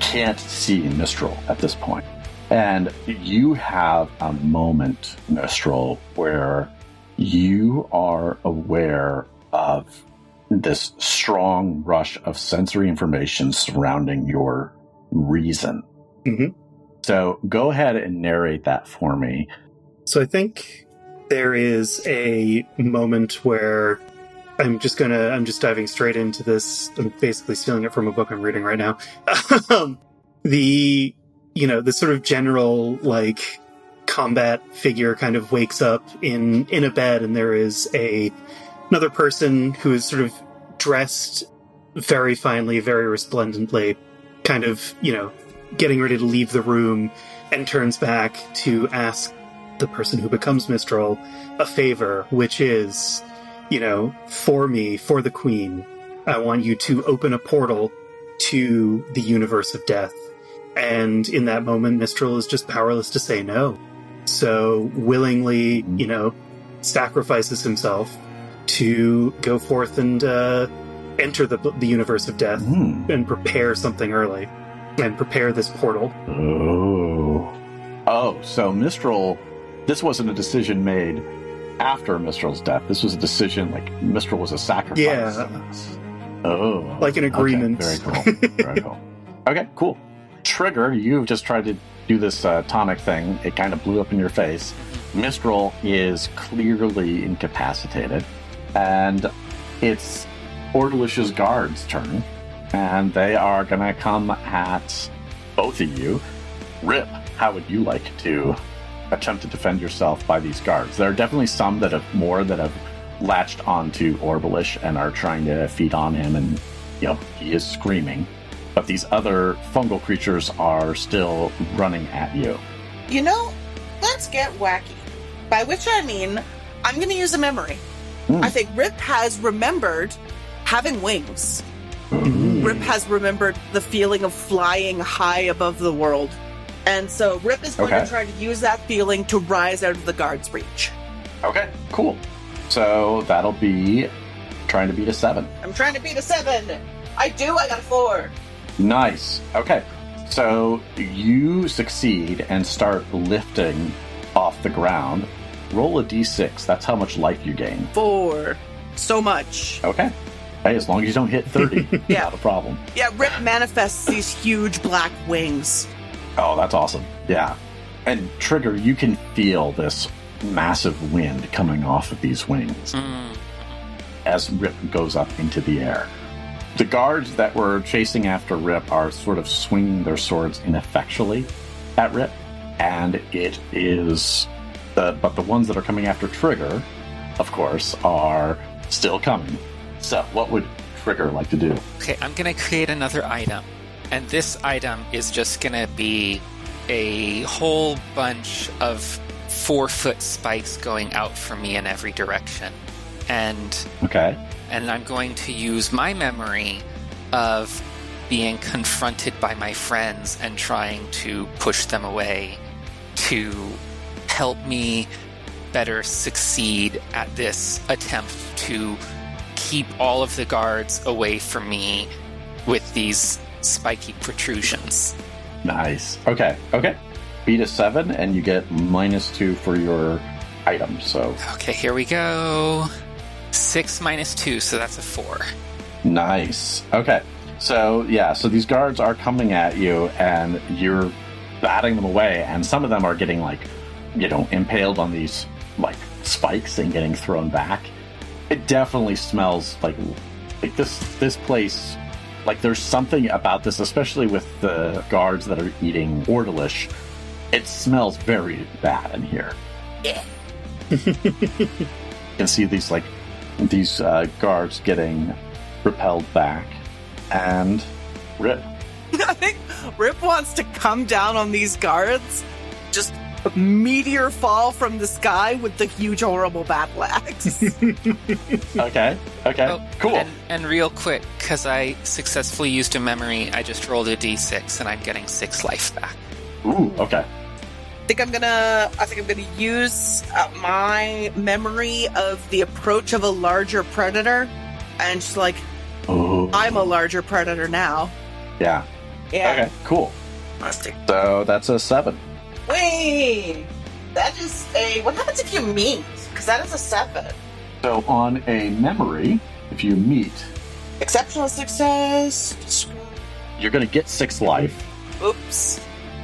can't see Mistral at this point. And you have a moment, Mistral, where you are aware of this strong rush of sensory information surrounding your reason. Mhm. So go ahead and narrate that for me. So I think there is a moment where I'm just gonna I'm just diving straight into this. I'm basically stealing it from a book I'm reading right now. [laughs] um, the you know the sort of general like combat figure kind of wakes up in in a bed and there is a another person who is sort of dressed very finely, very resplendently, kind of you know getting ready to leave the room and turns back to ask the person who becomes Mistral a favor, which is, you know, for me, for the Queen, I want you to open a portal to the universe of death. And in that moment, Mistral is just powerless to say no. So willingly, you know, sacrifices himself to go forth and uh, enter the, the universe of death Hmm. and prepare something early and prepare this portal. Oh. Oh, so Mistral, this wasn't a decision made after Mistral's death. This was a decision, like, Mistral was a sacrifice. Yeah. Oh. Like an Okay, agreement. very cool. Very cool. [laughs] Okay, cool. Trigger, you've just tried to do this uh, tonic thing. It kind of blew up in your face. Mistral is clearly incapacitated, and it's Ordalish's guards' turn, and they are to come at both of you. Rip, how would you like to attempt to defend yourself by these guards? There are definitely some that have more that have latched onto Ordalish and are trying to feed on him, and you know he is screaming. But these other fungal creatures are still running at you. You know, let's get wacky. By which I mean, I'm going to use a memory. Mm. I think Rip has remembered having wings. Rip has remembered the feeling of flying high above the world. And so Rip is going Okay. to try to use that feeling to rise out of the guard's reach. Okay, cool. So that'll be trying to beat a seven. I'm trying to beat a seven. I do, I got a four. Nice. Okay. So you succeed and start lifting off the ground. Roll a d6. That's how much life you gain. Four. So much. Okay. Hey, as long as you don't hit 30, [laughs] Yeah. not a problem. Yeah, Rip manifests these huge black wings. Oh, that's awesome. Yeah. And Trigger, you can feel this massive wind coming off of these wings Mm. as Rip goes up into the air. The guards that were chasing after Rip are sort of swinging their swords ineffectually at Rip, and it is the but the ones that are coming after Trigger, of course, are still coming. So, what would Trigger like to do? Okay, I'm going to create another item. And this item is just going to be a whole bunch of four foot spikes going out from me in every direction. And Okay. and I'm going to use my memory of being confronted by my friends and trying to push them away to help me better succeed at this attempt to keep all of the guards away from me with these spiky protrusions. Nice. Okay. Okay. Beat a seven, and you get minus two for your item. So Okay, here we go. Six minus two, so that's a four. nice. Okay. So yeah. So these guards are coming at you, and you're batting them away, and some of them are getting like, you know, impaled on these like spikes and getting thrown back. It definitely smells like like this this place. Like there's something about this, especially with the guards that are eating Ordalish. It smells very bad in here. Yeah. [laughs] You can see these like these uh, guards getting repelled back, and Rip. [laughs] I think Rip wants to come down on these guards, just a meteor fall from the sky with the huge, horrible battle axe. [laughs] Okay, okay, Oh, cool. And, and real quick, because I successfully used a memory, I just rolled a d6 and I'm getting six life back. Ooh, okay. I think I'm gonna. I think I'm gonna use uh, my memory of the approach of a larger predator, and just like Ooh, I'm a larger predator now. yeah. Yeah. Okay, cool. So that's a seven. Wait, that is a. What happens if you meet? Because that is a seven. So on a memory, if you meet, Exceptional success. you're going to get six life. Oops.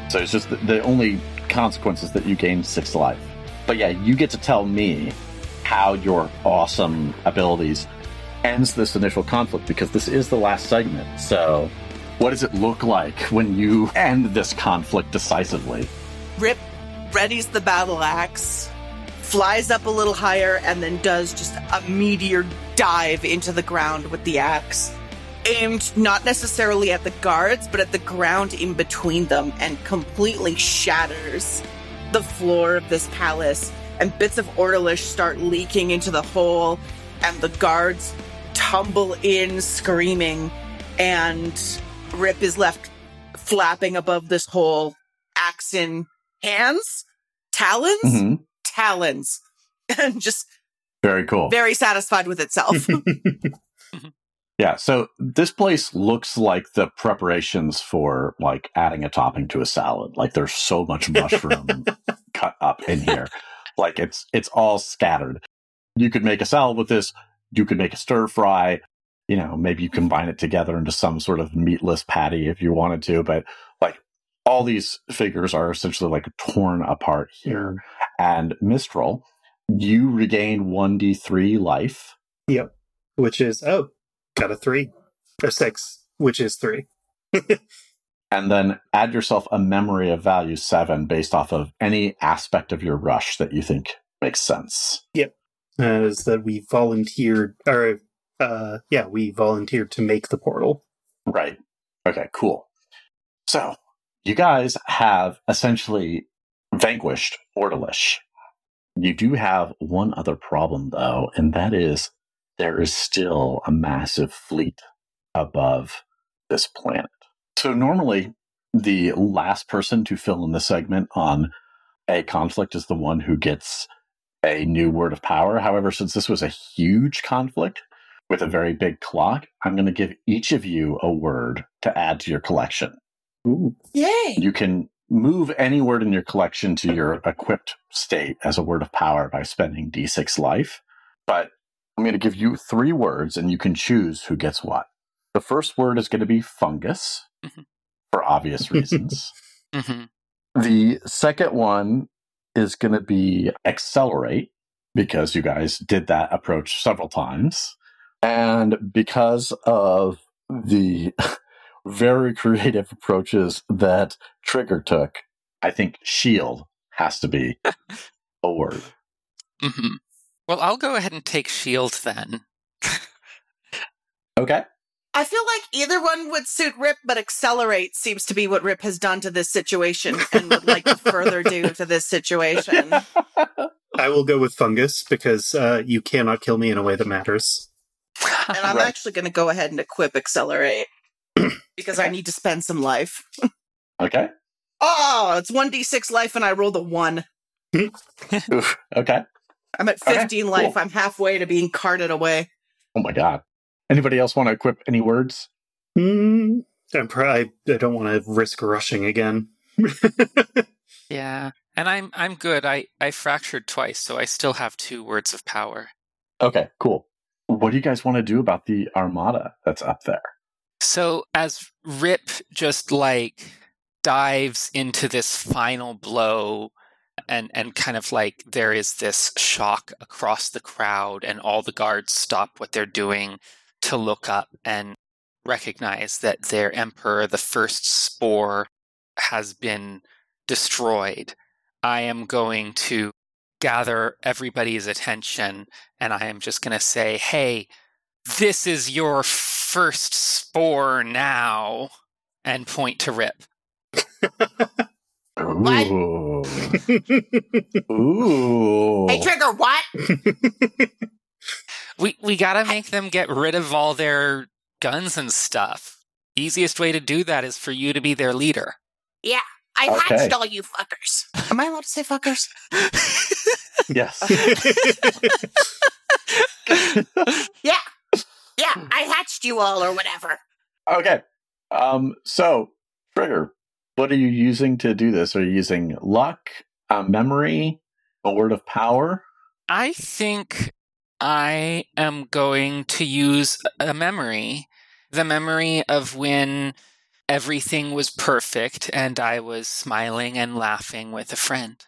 So it's just the, the only consequence is that you gain six life. But yeah, you get to tell me how your awesome abilities ends this initial conflict because this is the last segment. So what does it look like when you [laughs] end this conflict decisively? Rip readies the battle axe, flies up a little higher, and then does just a meteor dive into the ground with the axe. Aimed not necessarily at the guards, but at the ground in between them, and completely shatters the floor of this palace. And bits of Ordalish start leaking into the hole, and the guards tumble in screaming, and Rip is left flapping above this hole, axe in hands, talons, hmm talons, [laughs] and just Very cool. very satisfied with itself. [laughs] [laughs] Yeah, so this place looks like the preparations for like adding a topping to a salad. Like there's so much mushroom cut up in here. Like it's it's all scattered. You could make a salad with this, you could make a stir fry, you know, maybe you combine it together into some sort of meatless patty if you wanted to, but all these figures are essentially like torn apart here. And Mistral, you regain 1d3 life. Yep. Which is oh, got a three or six, which is three. [laughs] and then add yourself a memory of value seven based off of any aspect of your rush that you think makes sense. As that we volunteered, or uh, yeah, we volunteered to make the portal. Right. Okay, cool. So, you guys have essentially vanquished Ordalish. You do have one other problem, though, and that is there is still a massive fleet above this planet. So, normally, the last person to fill in the segment on a conflict is the one who gets a new word of power. However, since this was a huge conflict with a very big clock, I'm going to give each of you a word to add to your collection. Ooh. Yay! You can move any word in your collection to your equipped state as a word of power by spending d6 life. But I'm going to give you three words and you can choose who gets what. The first word is going to be fungus Mhm. for obvious [laughs] reasons. hmm the second one is going to be accelerate because you guys did that approach several times. And because of the [laughs] very [laughs] creative approaches that Trigger took, I think shield has to be [laughs] a word. hmm Well, I'll go ahead and take shield then. [laughs] Okay. I feel like either one would suit Rip, but accelerate seems to be what Rip has done to this situation and would like to further do to this situation. I will go with fungus because uh, you cannot kill me in a way that matters. And I'm Right. actually going to go ahead and equip accelerate because I need to spend some life. Okay. Oh, it's 1d6 life and I rolled a 1. Oof. Okay. I'm at Okay, 15 cool. life. I'm halfway to being carted away. Oh my God. Anybody else want to equip any words? Hmm. I'm probably, I don't want to risk rushing again. [laughs] Yeah, and I'm I'm good. I I fractured twice, so I still have two words of power. Okay, cool. What do you guys want to do about the armada that's up there? So as Rip just like dives into this final blow and and kind of like there is this shock across the crowd and all the guards stop what they're doing to look up and recognize that their emperor the first spore has been destroyed. I am going to gather everybody's attention and I am just going to say, "Hey, this is your first spore now and point to rip Ooh. [laughs] Ooh. Hey, Trigger, what? [laughs] we we gotta make them get rid of all their guns and stuff easiest way to do that is for you to be their leader Yeah, I Okay. hatched all you fuckers. Am I allowed to say fuckers? Yes. [laughs] Yeah, yeah, I hatched you all or whatever. okay. Um, so, Trigger, what are you using to do this? Are you using luck, a memory, a word of power? i think i am going to use a memory the memory of when everything was perfect and i was smiling and laughing with a friend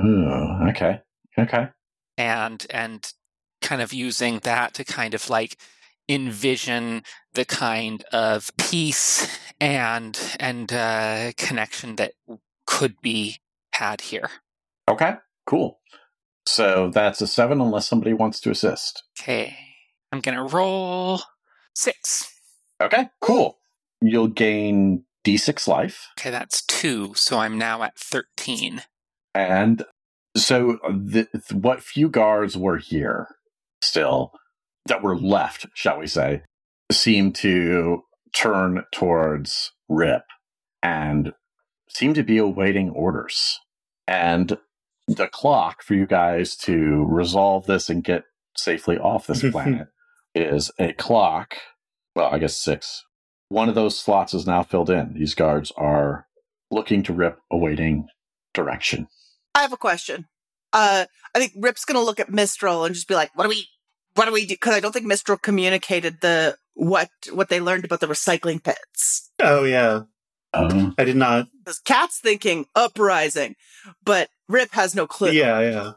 Ooh, okay. Okay. and and kind of using that to kind of like envision the kind of peace and and uh, connection that could be had here. Okay. Cool. So that's a seven unless somebody wants to assist. Okay, I'm gonna roll six. Okay. Cool. You'll gain d6 life. Okay, that's two, so I'm now at thirteen. And so, the, what few guards were here still that were left, shall we say, seem to turn towards Rip and seem to be awaiting orders. And the clock for you guys to resolve this and get safely off this [laughs] planet is a clock. Well, I guess six. One of those slots is now filled in. These guards are looking to Rip, awaiting direction. I have a question. Uh, I think Rip's gonna look at Mistral and just be like, "What do we, what do we do?" Because I don't think Mistral communicated the what what they learned about the recycling pits. oh, yeah. Um, I did not. Because Cat's thinking uprising, but Rip has no clue. Yeah, yeah.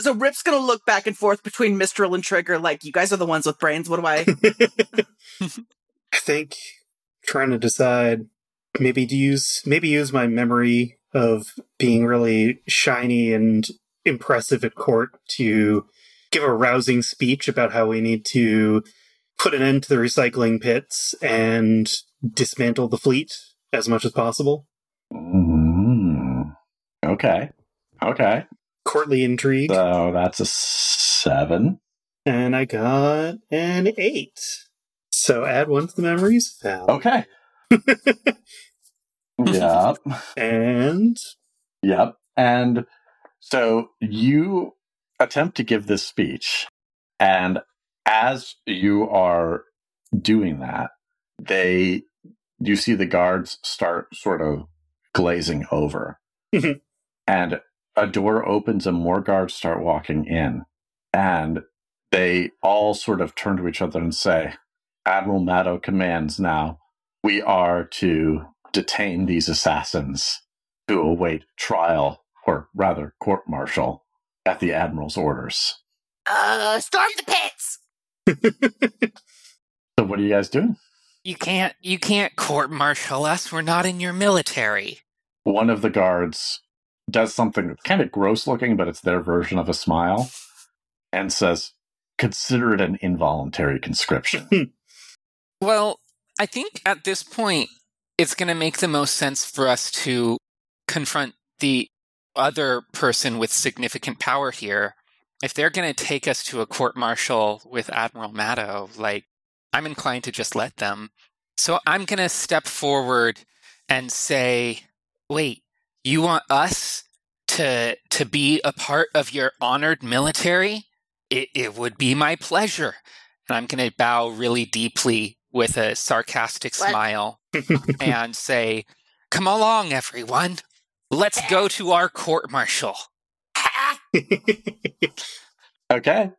So Rip's gonna look back and forth between Mistral and Trigger, like, "You guys are the ones with brains. What do I?" [laughs] [laughs] I think trying to decide maybe to use maybe use my memory of being really shiny and impressive at court to give a rousing speech about how we need to put an end to the recycling pits and dismantle the fleet as much as possible. Mm. Okay. Okay. Courtly intrigue. So that's a seven. And I got an eight. So add one to the memories. Okay. [laughs] yep. And Yep. And so you attempt to give this speech, and as you are doing that, they you see the guards start sort of glazing over. Mhm. and a door opens and more guards start walking in. And they all sort of turn to each other and say, Admiral Maddo commands now, we are to detain these assassins to await trial, or rather court martial, at the Admiral's orders. Uh, storm the pits. [laughs] So what are you guys doing? You can't you can't court martial us. We're not in your military. One of the guards does something kind of gross looking, but it's their version of a smile, and says, Consider it an involuntary conscription. [laughs] Well, I think at this point it's going to make the most sense for us to confront the other person with significant power here. If they're going to take us to a court martial with Admiral Maddow, like I'm inclined to just let them. So I'm going to step forward and say, "Wait, you want us to to be a part of your honored military? It it would be my pleasure." And I'm going to bow really deeply with a sarcastic What? smile [laughs] and say, "Come along, everyone. Let's go to our court martial." [laughs] okay.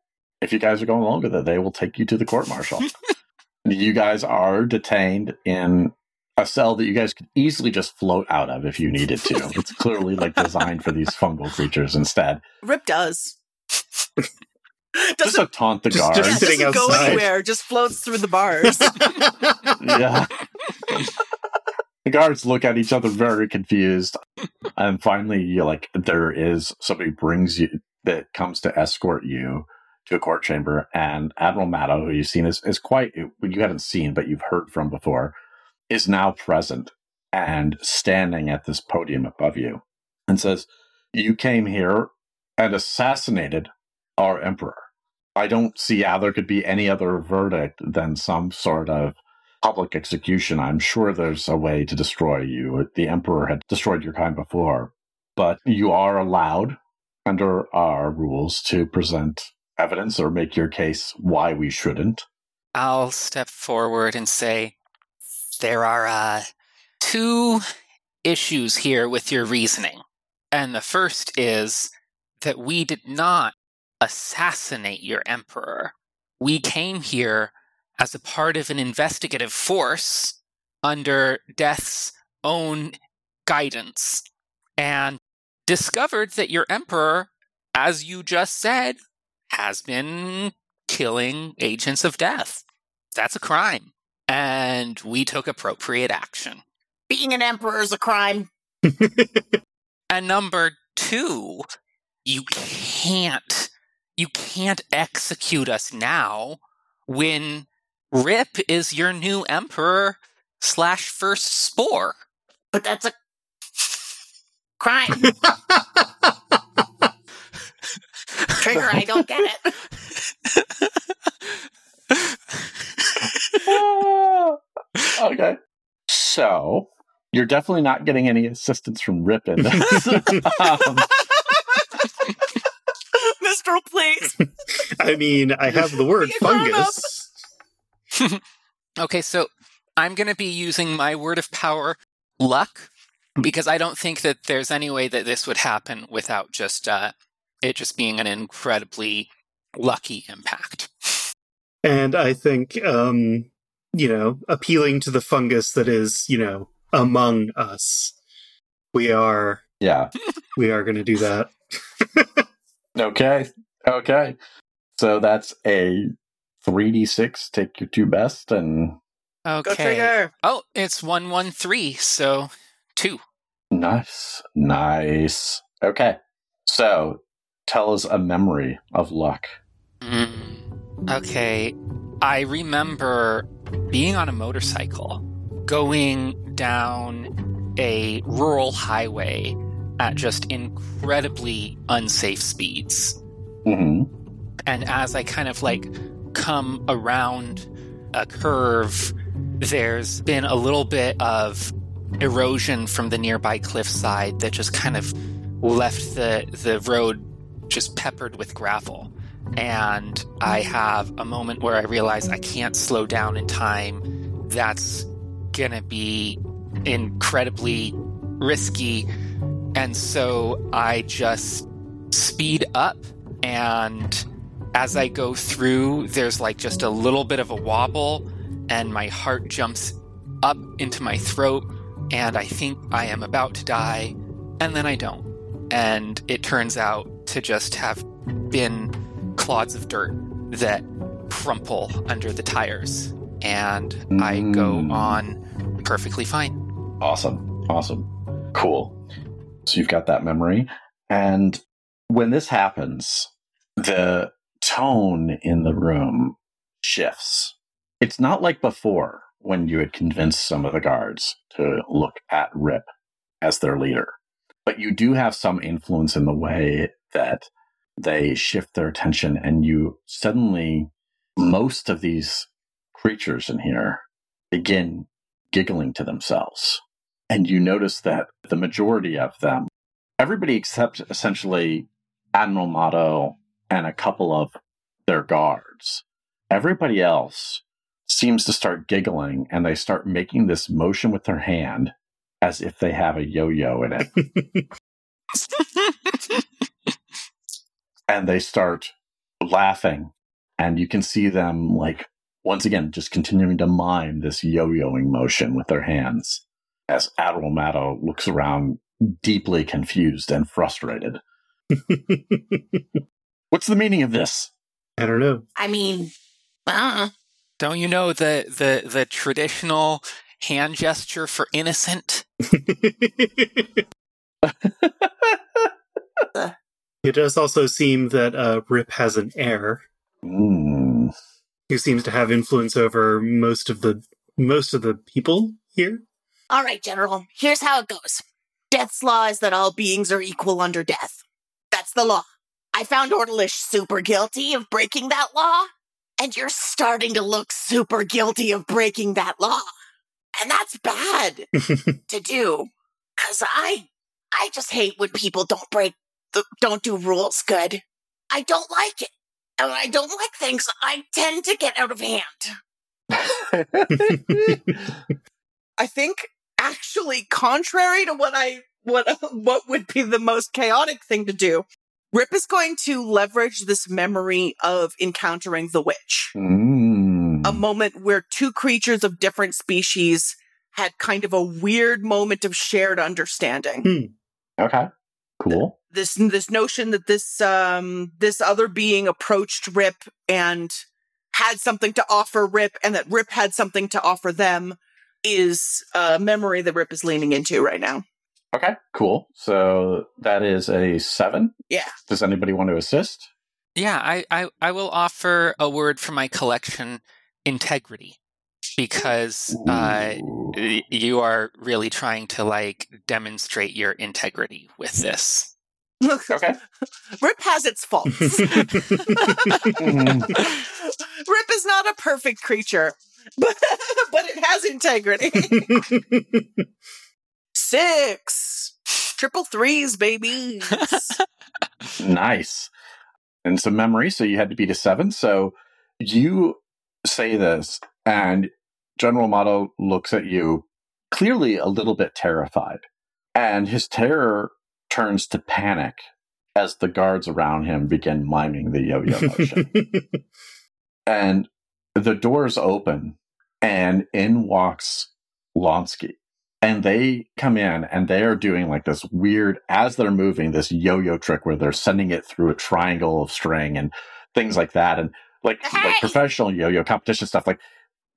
If you guys are going along with it, they will take you to the court martial. [laughs] you guys are detained in a cell that you guys could easily just float out of if you needed to. [laughs] it's clearly like designed for these fungal creatures instead. Rip does. Doesn't to taunt the guards. yeah, just sitting doesn't go outside. anywhere. Just floats through the bars. yeah. The guards look at each other very confused. [laughs] And finally, you like there is somebody brings you that comes to escort you to a court chamber, and Admiral Maddo, who you've seen is, is quite you hadn't seen, but you've heard from before, is now present and standing at this podium above you and says, You came here and assassinated our emperor. I don't see how there could be any other verdict than some sort of public execution. I'm sure there's a way to destroy you. The Emperor had destroyed your kind before, but you are allowed under our rules to present evidence or make your case why we shouldn't. I'll step forward and say, there are uh, two issues here with your reasoning. And the first is that we did not assassinate your emperor. We came here as a part of an investigative force under Death's own guidance and discovered that your emperor, as you just said, has been killing agents of death. That's a crime. And we took appropriate action. Being an emperor is a crime. [laughs] And number two, you can't you can't execute us now when Rip is your new emperor slash first spore. But that's a crime. Trigger, I don't get it. [laughs] okay. So you're definitely not getting any assistance from Rip in this. [laughs] um, Mistral, please. I mean, I have the word [laughs] You up. fungus. [laughs] Okay, so I'm going to be using my word of power, luck, because I don't think that there's any way that this would happen without just uh, it just being an incredibly lucky impact. And I think, um, you know, appealing to the fungus that is, you know, among us, we are yeah. [laughs] we are going to do that. [laughs] Okay. Okay. So that's a 3d6. Take your two best and Okay. Go trigger. Oh, it's 113, so two. nice. Nice. Okay. So tell us a memory of luck. Mm, okay. I remember being on a motorcycle, going down a rural highway at just incredibly unsafe speeds. hmm And as I kind of like come around a curve, there's been a little bit of erosion from the nearby cliffside that just kind of left the the road just peppered with gravel. And I have a moment where I realize I can't slow down in time. That's gonna be incredibly risky. And so I just speed up and as I go through, there's like just a little bit of a wobble, and my heart jumps up into my throat, and I think I am about to die, and then I don't. And it turns out to just have been clods of dirt that crumple under the tires, and I go Mm. on perfectly fine. Awesome. Awesome. Cool. So you've got that memory. And when this happens, the tone in the room shifts. It's not like before when you had convinced some of the guards to look at Rip as their leader. But you do have some influence in the way that they shift their attention, and you suddenly, most of these creatures in here begin giggling to themselves. And you notice that the majority of them, everybody except essentially Admiral Motto and a couple of their guards, everybody else seems to start giggling and they start making this motion with their hand as if they have a yo yo in it. [laughs] and they start laughing. And you can see them, like, once again, just continuing to mime this yo yoing motion with their hands as Admiral Matto looks around deeply confused and frustrated. [laughs] What's the meaning of this? I don't know. I mean, uh, Don't you know the the the traditional hand gesture for innocent? [laughs] It does also seem that uh, Rip has an heir Mm. who seems to have influence over most of the most of the people here. all right, General. Here's how it goes. Death's law is that all beings are equal under death. That's the law. I found Ordalish super guilty of breaking that law, and you're starting to look super guilty of breaking that law. And that's bad [laughs] to do. Cause I, I just hate when people don't break the, don't do rules good. I don't like it. And when I don't like things, I tend to get out of hand. I think actually contrary to what I what [laughs] what would be the most chaotic thing to do, Rip is going to leverage this memory of encountering the witch. Mm. A moment where two creatures of different species had kind of a weird moment of shared understanding. okay. Cool. This this notion that this um this other being approached Rip and had something to offer Rip and that Rip had something to offer them is a memory that Rip is leaning into right now. Okay. Cool. So that is a seven. Yeah. Does anybody want to assist? Yeah, I, I, I will offer a word for my collection integrity because uh, you are really trying to like demonstrate your integrity with this. Okay. [laughs] Rip has its faults. Mm. [laughs] Rip is not a perfect creature, but, [laughs] but it has integrity. Six. Triple threes, baby. [laughs] Nice. And some memory, so you had to beat a seven. So you say this, and General Motto looks at you, clearly a little bit terrified. And his terror turns to panic as the guards around him begin miming the yo yo motion. [laughs] and the doors open, and in walks Lonsky. And they come in and they are doing like this weird, as they're moving, this yo yo trick where they're sending it through a triangle of string and things like that. And like, like professional yo yo competition stuff. Like,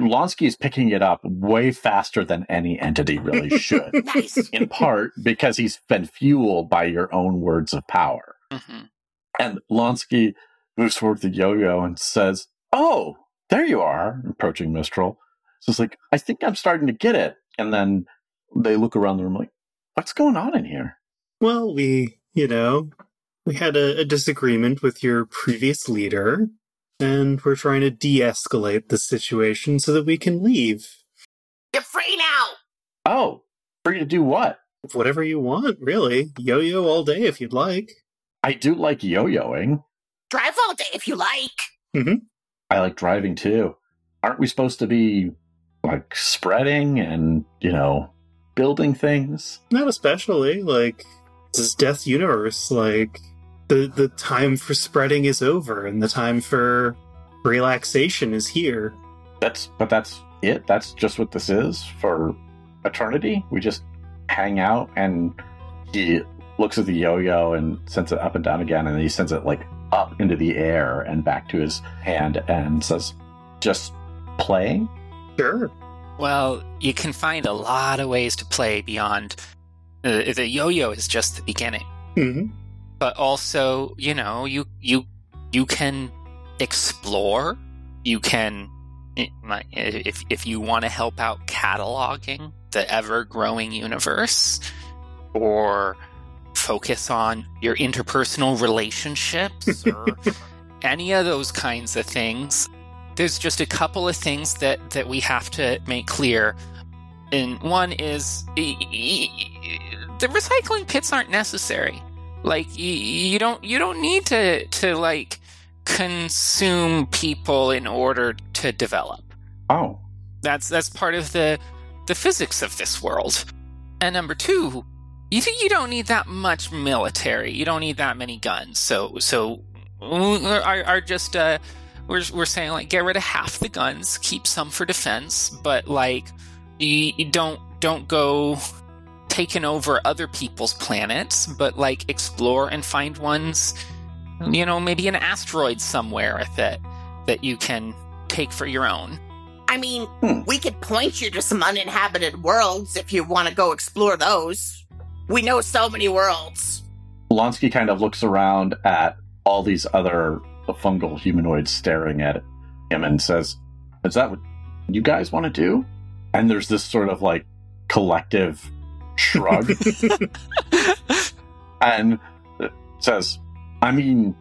Lonsky is picking it up way faster than any entity really should. [laughs] Nice. in part because he's been fueled by your own words of power. hmm And Lonsky moves toward the yo-yo and says, "Oh, there you are!" Approaching Mistral, so it's like, "I think I'm starting to get it." And then they look around the room like, "What's going on in here?" Well, we, you know, we had a, a disagreement with your previous leader, and we're trying to de escalate the situation so that we can leave. You're free now. Oh, free to do what? Whatever you want, really. Yo yo all day if you'd like. I do like yo-yoing. Drive all day if you like. Mm-hmm. I like driving too. Aren't we supposed to be like spreading and, you know, building things? Not especially. Like, this Death Universe. Like, the, the time for spreading is over, and the time for relaxation is here. That's but that's it. That's just what this is for eternity. We just hang out and he looks at the yo-yo and sends it up and down again and then he sends it like up into the air and back to his hand and says just playing Sure. Well, you can find a lot of ways to play beyond uh, the yo-yo is just the beginning. Mm-hmm. But also, you know, you you you can explore. You can if if you want to help out cataloging the ever-growing universe or focus on your interpersonal relationships [laughs] or any of those kinds of things there's just a couple of things that that we have to make clear. And one is the recycling pits aren't necessary. Like you, you don't you don't need to to like consume people in order to develop. Oh. That's that's part of the the physics of this world. And number two you you don't need that much military. You don't need that many guns. So so are, are just uh we're, we're saying like get rid of half the guns keep some for defense but like you, you don't don't go taking over other people's planets but like explore and find ones you know maybe an asteroid somewhere that that you can take for your own I mean, Hmm. we could point you to some uninhabited worlds if you want to go explore those. We know so many worlds. Lonsky kind of looks around at all these other fungal humanoid staring at him and says, Is that what you guys want to do? And there's this sort of like collective shrug [laughs] and says, I mean,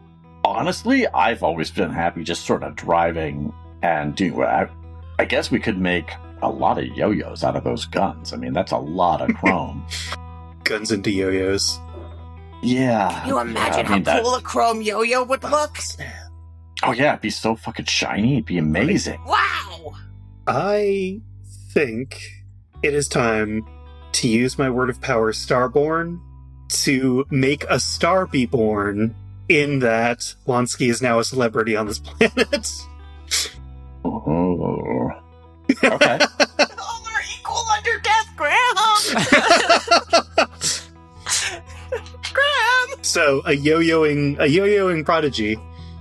honestly, I've always been happy just sort of driving and doing what I, I guess we could make a lot of yo yo's out of those guns. I mean, that's a lot of [laughs] chrome. Guns into yo-yos. Yeah. Can you imagine yeah, I mean, how that- cool a chrome yo-yo would look? Oh yeah, it'd be so fucking shiny. It'd be amazing. Wow! I think it is time to use my word of power, Starborn, to make a star be born. In that Lonsky is now a celebrity on this [laughs] planet. Oh. [laughs] Okay. All are equal under death, Graham! [laughs] Graham! so a yo-yoing, a yo-yoing prodigy,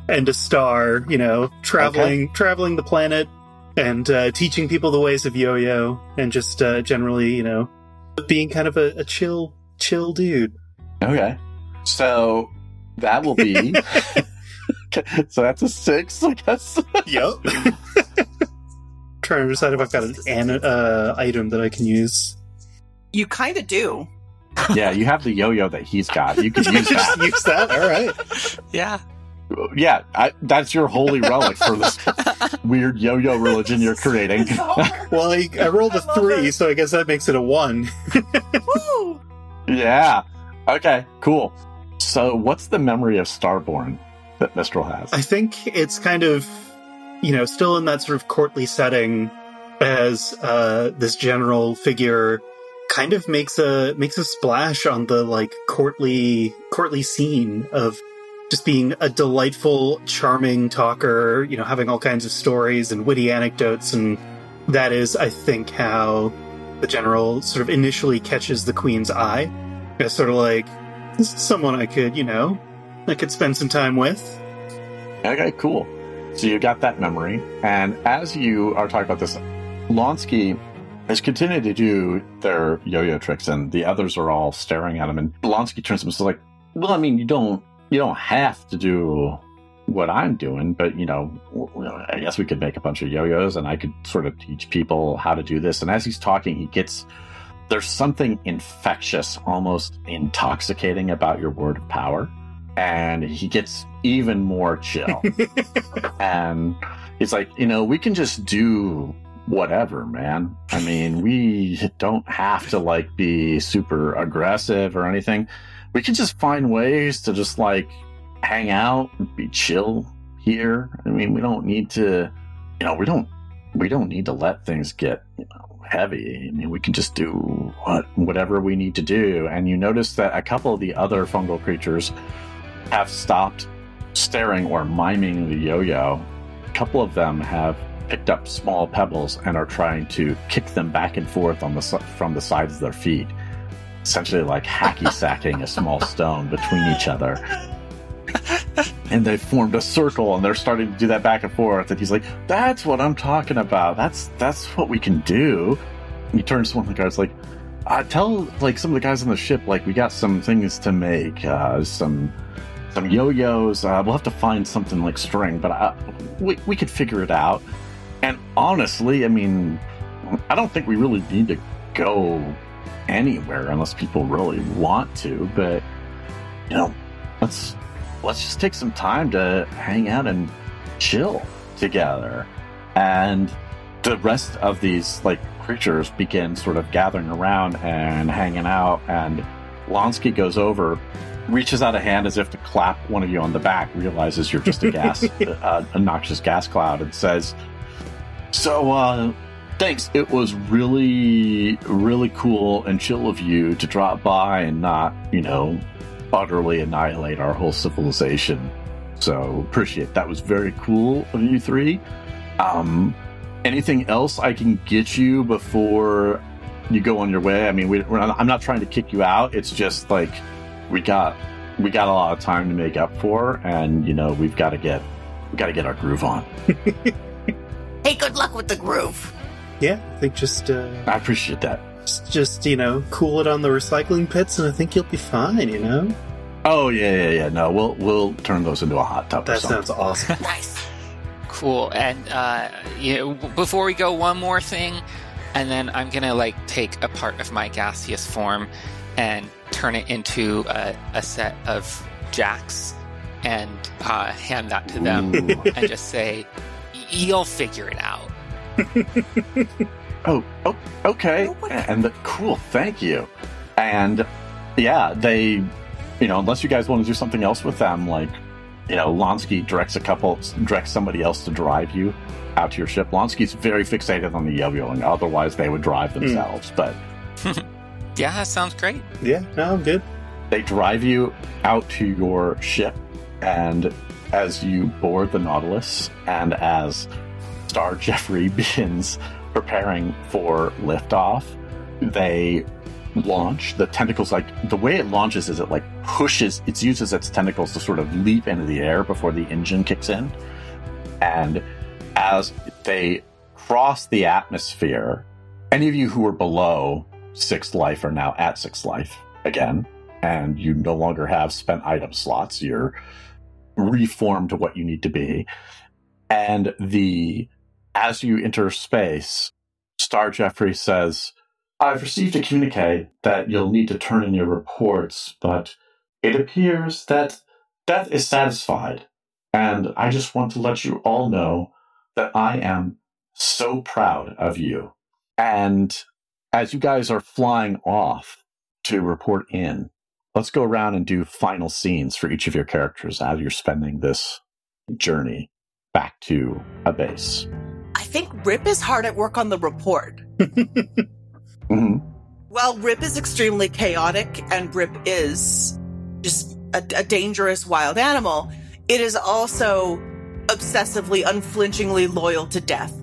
and a star. You know, traveling, traveling the planet, and uh, teaching people the ways of yo-yo, and just uh, generally, you know, being kind of a, a chill, chill dude. okay. So that will be. [laughs] so that's a six, I guess. Yep. [laughs] Trying to decide if I've got an, an uh, item that I can use. You kind of do. Yeah, you have the yo-yo that he's got. You can [laughs] use Just that. use that. All right. yeah Yeah, I, that's your holy relic for this [laughs] weird yo-yo religion you're creating. [laughs] Well, I, I rolled a three, so I guess that makes it a one. Woo! yeah. Okay. Cool. So, what's the memory of Starborn that Mistral has? I think it's kind of, you know, still in that sort of courtly setting as uh, this general figure kind of makes a makes a splash on the like courtly courtly scene of just being a delightful, charming talker, you know, having all kinds of stories and witty anecdotes and that is I think how the general sort of initially catches the queen's eye. It's sort of like this is someone I could, you know, I could spend some time with. Okay, cool. So you got that memory, and as you are talking about this, Lonsky is continuing to do their yo-yo tricks, and the others are all staring at him. And Lonsky turns to him and says, "Like, well, I mean, you don't, you don't have to do what I'm doing, but you know, I guess we could make a bunch of yo-yos, and I could sort of teach people how to do this." And as he's talking, he gets there's something infectious, almost intoxicating about your word of power. And he gets even more chill. [laughs] and he's like, you know, we can just do whatever, man. I mean, we don't have to like be super aggressive or anything. We can just find ways to just like hang out and be chill here. I mean, we don't need to, you know, we don't we don't need to let things get, you know, heavy. I mean, we can just do what whatever we need to do. And you notice that a couple of the other fungal creatures have stopped staring or miming the yo-yo. A couple of them have picked up small pebbles and are trying to kick them back and forth on the from the sides of their feet, essentially like hacky [laughs] sacking a small stone between each other. And they formed a circle, and they're starting to do that back and forth. And he's like, "That's what I'm talking about. That's that's what we can do." And he turns to one of the guys like, uh, "Tell like some of the guys on the ship like we got some things to make, uh, some some yo-yos. Uh, we'll have to find something like string, but uh, we we could figure it out." And honestly, I mean, I don't think we really need to go anywhere unless people really want to. But you know, let's let's just take some time to hang out and chill together. And the rest of these like creatures begin sort of gathering around and hanging out. And Lonsky goes over, reaches out a hand as if to clap one of you on the back, realizes you're just a gas, [laughs] uh, a, a noxious gas cloud, and says, "So, uh, thanks. It was really, really cool and chill of you to drop by and not, you know, utterly annihilate our whole civilization. So appreciate that was very cool of you three. Um, anything else I can get you before you go on your way? I mean, we, not, I'm not trying to kick you out. It's just like we got we got a lot of time to make up for, and you know we've got to get we got to get our groove on. [laughs] hey, good luck with the groove. Yeah, I think just uh, I appreciate that. Just, just you know, cool it on the recycling pits, and I think you'll be fine. You know. Oh yeah, yeah, yeah. No, we'll we'll turn those into a hot tub. That sounds awesome. [laughs] nice. Cool. And uh, you know, before we go, one more thing, and then I'm gonna like take a part of my gaseous form and turn it into a, a set of jacks and uh, hand that to them and just say, "You'll figure it out." [laughs] oh, oh, okay. And the, cool, thank you. And yeah, they, you know, unless you guys want to do something else with them, like, you know, Lonsky directs a couple, directs somebody else to drive you out to your ship. Lonsky's very fixated on the yo-yo, and otherwise they would drive themselves. Mm. But [laughs] yeah, that sounds great. Yeah, no, I'm good. They drive you out to your ship, and as you board the Nautilus, and as Star [laughs] Jeffrey begins preparing for liftoff, they launch. The tentacles, like the way it launches, is it like pushes. It uses its tentacles to sort of leap into the air before the engine kicks in, and as they cross the atmosphere, any of you who were below sixth life are now at sixth life again, and you no longer have spent item slots. You're reformed to what you need to be, and the as you enter space, Star Jeffrey says, I've received a communique that you'll need to turn in your reports, but it appears that Death is satisfied, and I just want to let you all know that I am so proud of you. And as you guys are flying off to report in, let's go around and do final scenes for each of your characters as you're spending this journey back to a base. I think Rip is hard at work on the report. [laughs] mm-hmm. Well, Rip is extremely chaotic and Rip is just a, a dangerous wild animal. It is also obsessively, unflinchingly loyal to death.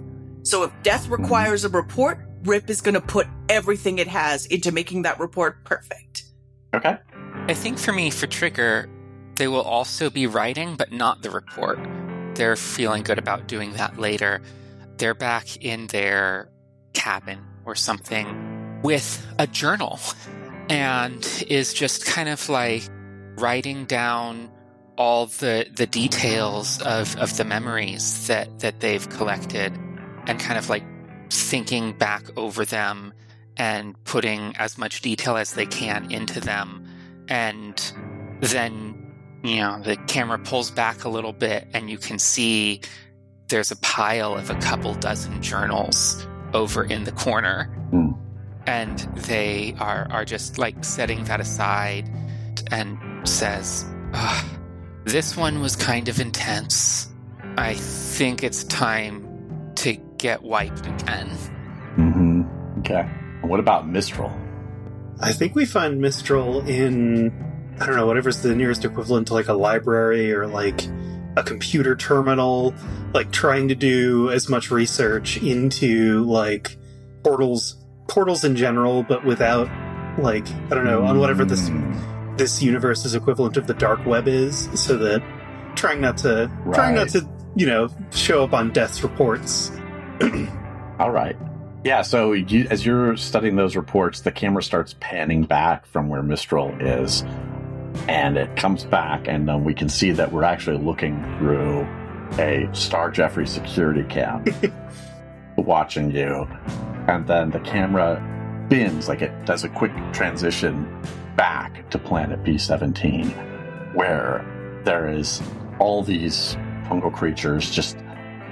So if death Mm-hmm. requires a report, Rip is going to put everything it has into making that report perfect. Okay. I think for me, for Trigger, they will also be writing, but not the report. They're feeling good about doing that later. They're back in their cabin or something with a journal [laughs] and is just kind of like writing down all the the details of, of the memories that, that they've collected and kind of like thinking back over them and putting as much detail as they can into them. And then, you know, the camera pulls back a little bit and you can see there's a pile of a couple dozen journals over in the corner. Hmm. And they are, are just like setting that aside and says, "Ugh, This one was kind of intense. I think it's time to get wiped again. hmm Okay. What about Mistral? I think we find Mistral in, I don't know, whatever's the nearest equivalent to like a library or like a computer terminal, like trying to do as much research into like portals, portals in general, but without like, I don't know, on whatever this, mm. this universe is equivalent of the dark web is, so that trying not to, trying not to, you know, show up on death's reports. [clears throat] All right. Yeah, so you, as you're studying those reports, the camera starts panning back from where Mistral is, and it comes back, and we can see that we're actually looking through a Star Jeffrey security cam, [laughs] watching you, and then the camera bends, like it does a quick transition back to Planet B17, where there is all these fungal creatures just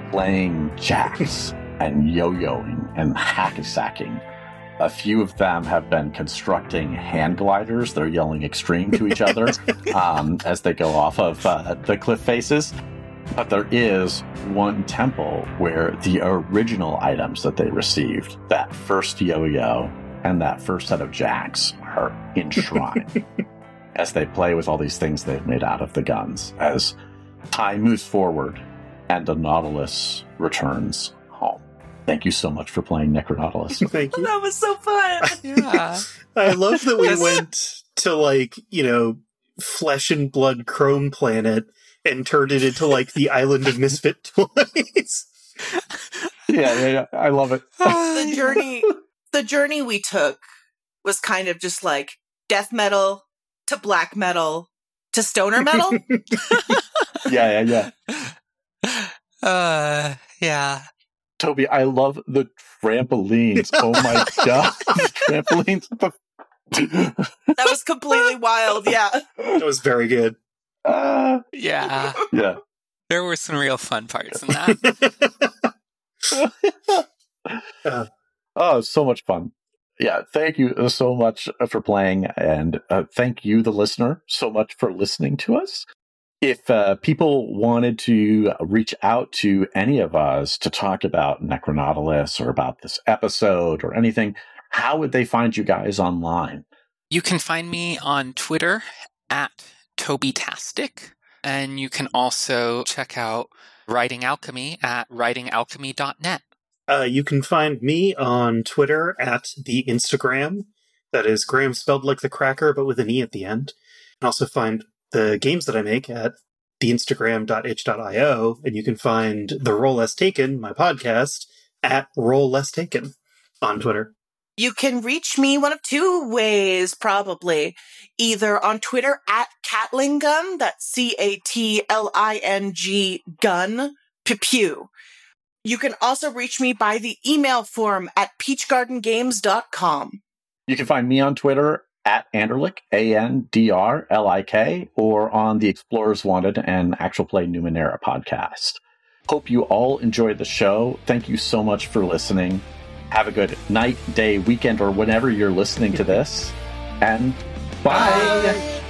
playing jacks and yo-yoing and hacky-sacking. A few of them have been constructing hand gliders. They're yelling extreme to each other [laughs] um, as they go off of uh, the cliff faces. But there is one temple where the original items that they received, that first yo-yo and that first set of jacks, are enshrined [laughs] as they play with all these things they've made out of the guns. As time moves forward and the Nautilus returns. Thank you so much for playing Necronautilus. [laughs] Thank you. [laughs] That was so fun. [laughs] Yeah. I love that we went to like, you know, flesh and blood chrome planet and turned it into like the island of misfit toys. yeah, yeah, yeah. I love it. the journey the journey we took was kind of just like death metal to black metal to stoner metal. Yeah, yeah, yeah. Uh, yeah. Toby, I love the trampolines. Oh my [laughs] god. Trampolines. that was completely wild. Yeah. That was very good. Uh, Yeah. yeah. There were some real fun parts in that. [laughs] Oh, so much fun. Yeah, thank you so much for playing, and uh, thank you, the listener, so much for listening to us. If uh, people wanted to reach out to any of us to talk about Necronautilus or about this episode or anything, how would they find you guys online? You can find me on Twitter at TobyTastic, and you can also check out Writing Alchemy at writingalchemy.net. Uh, you can find me on Twitter at the Instagram. That is Graham spelled like the cracker, but with an E at the end. And also find the games that I make at theinstagram.itch.io. And you can find The Role Less Taken, my podcast, at Role Less Taken on Twitter. You can reach me one of two ways, probably. Either on Twitter at Catlingun, that's C A T L I N G gun, pew pew. You can also reach me by the email form at peachgardengames.com. You can find me on Twitter at Andrlik, A N D R L I K, or on the Explorers Wanted and Actual Play Numenera podcast. Hope you all enjoyed the show. Thank you so much for listening. Have a good night, day, weekend, or whenever you're listening to this. And bye.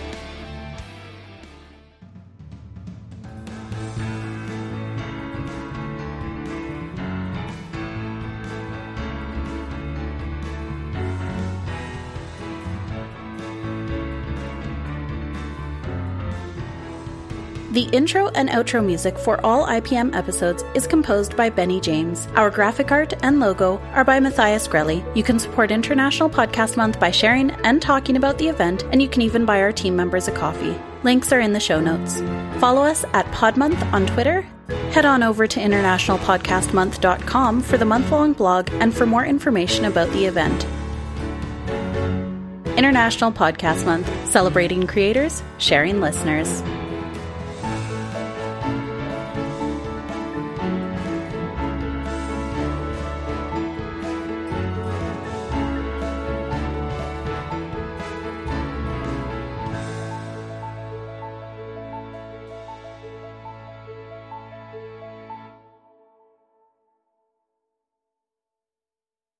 The intro and outro music for all IPM episodes is composed by Benny James. Our graphic art and logo are by Matthias Grelli. You can support International Podcast Month by sharing and talking about the event, and you can even buy our team members a coffee. Links are in the show notes. Follow us at Podmonth on Twitter. Head on over to internationalpodcastmonth.com for the month long blog and for more information about the event. International Podcast Month, celebrating creators, sharing listeners.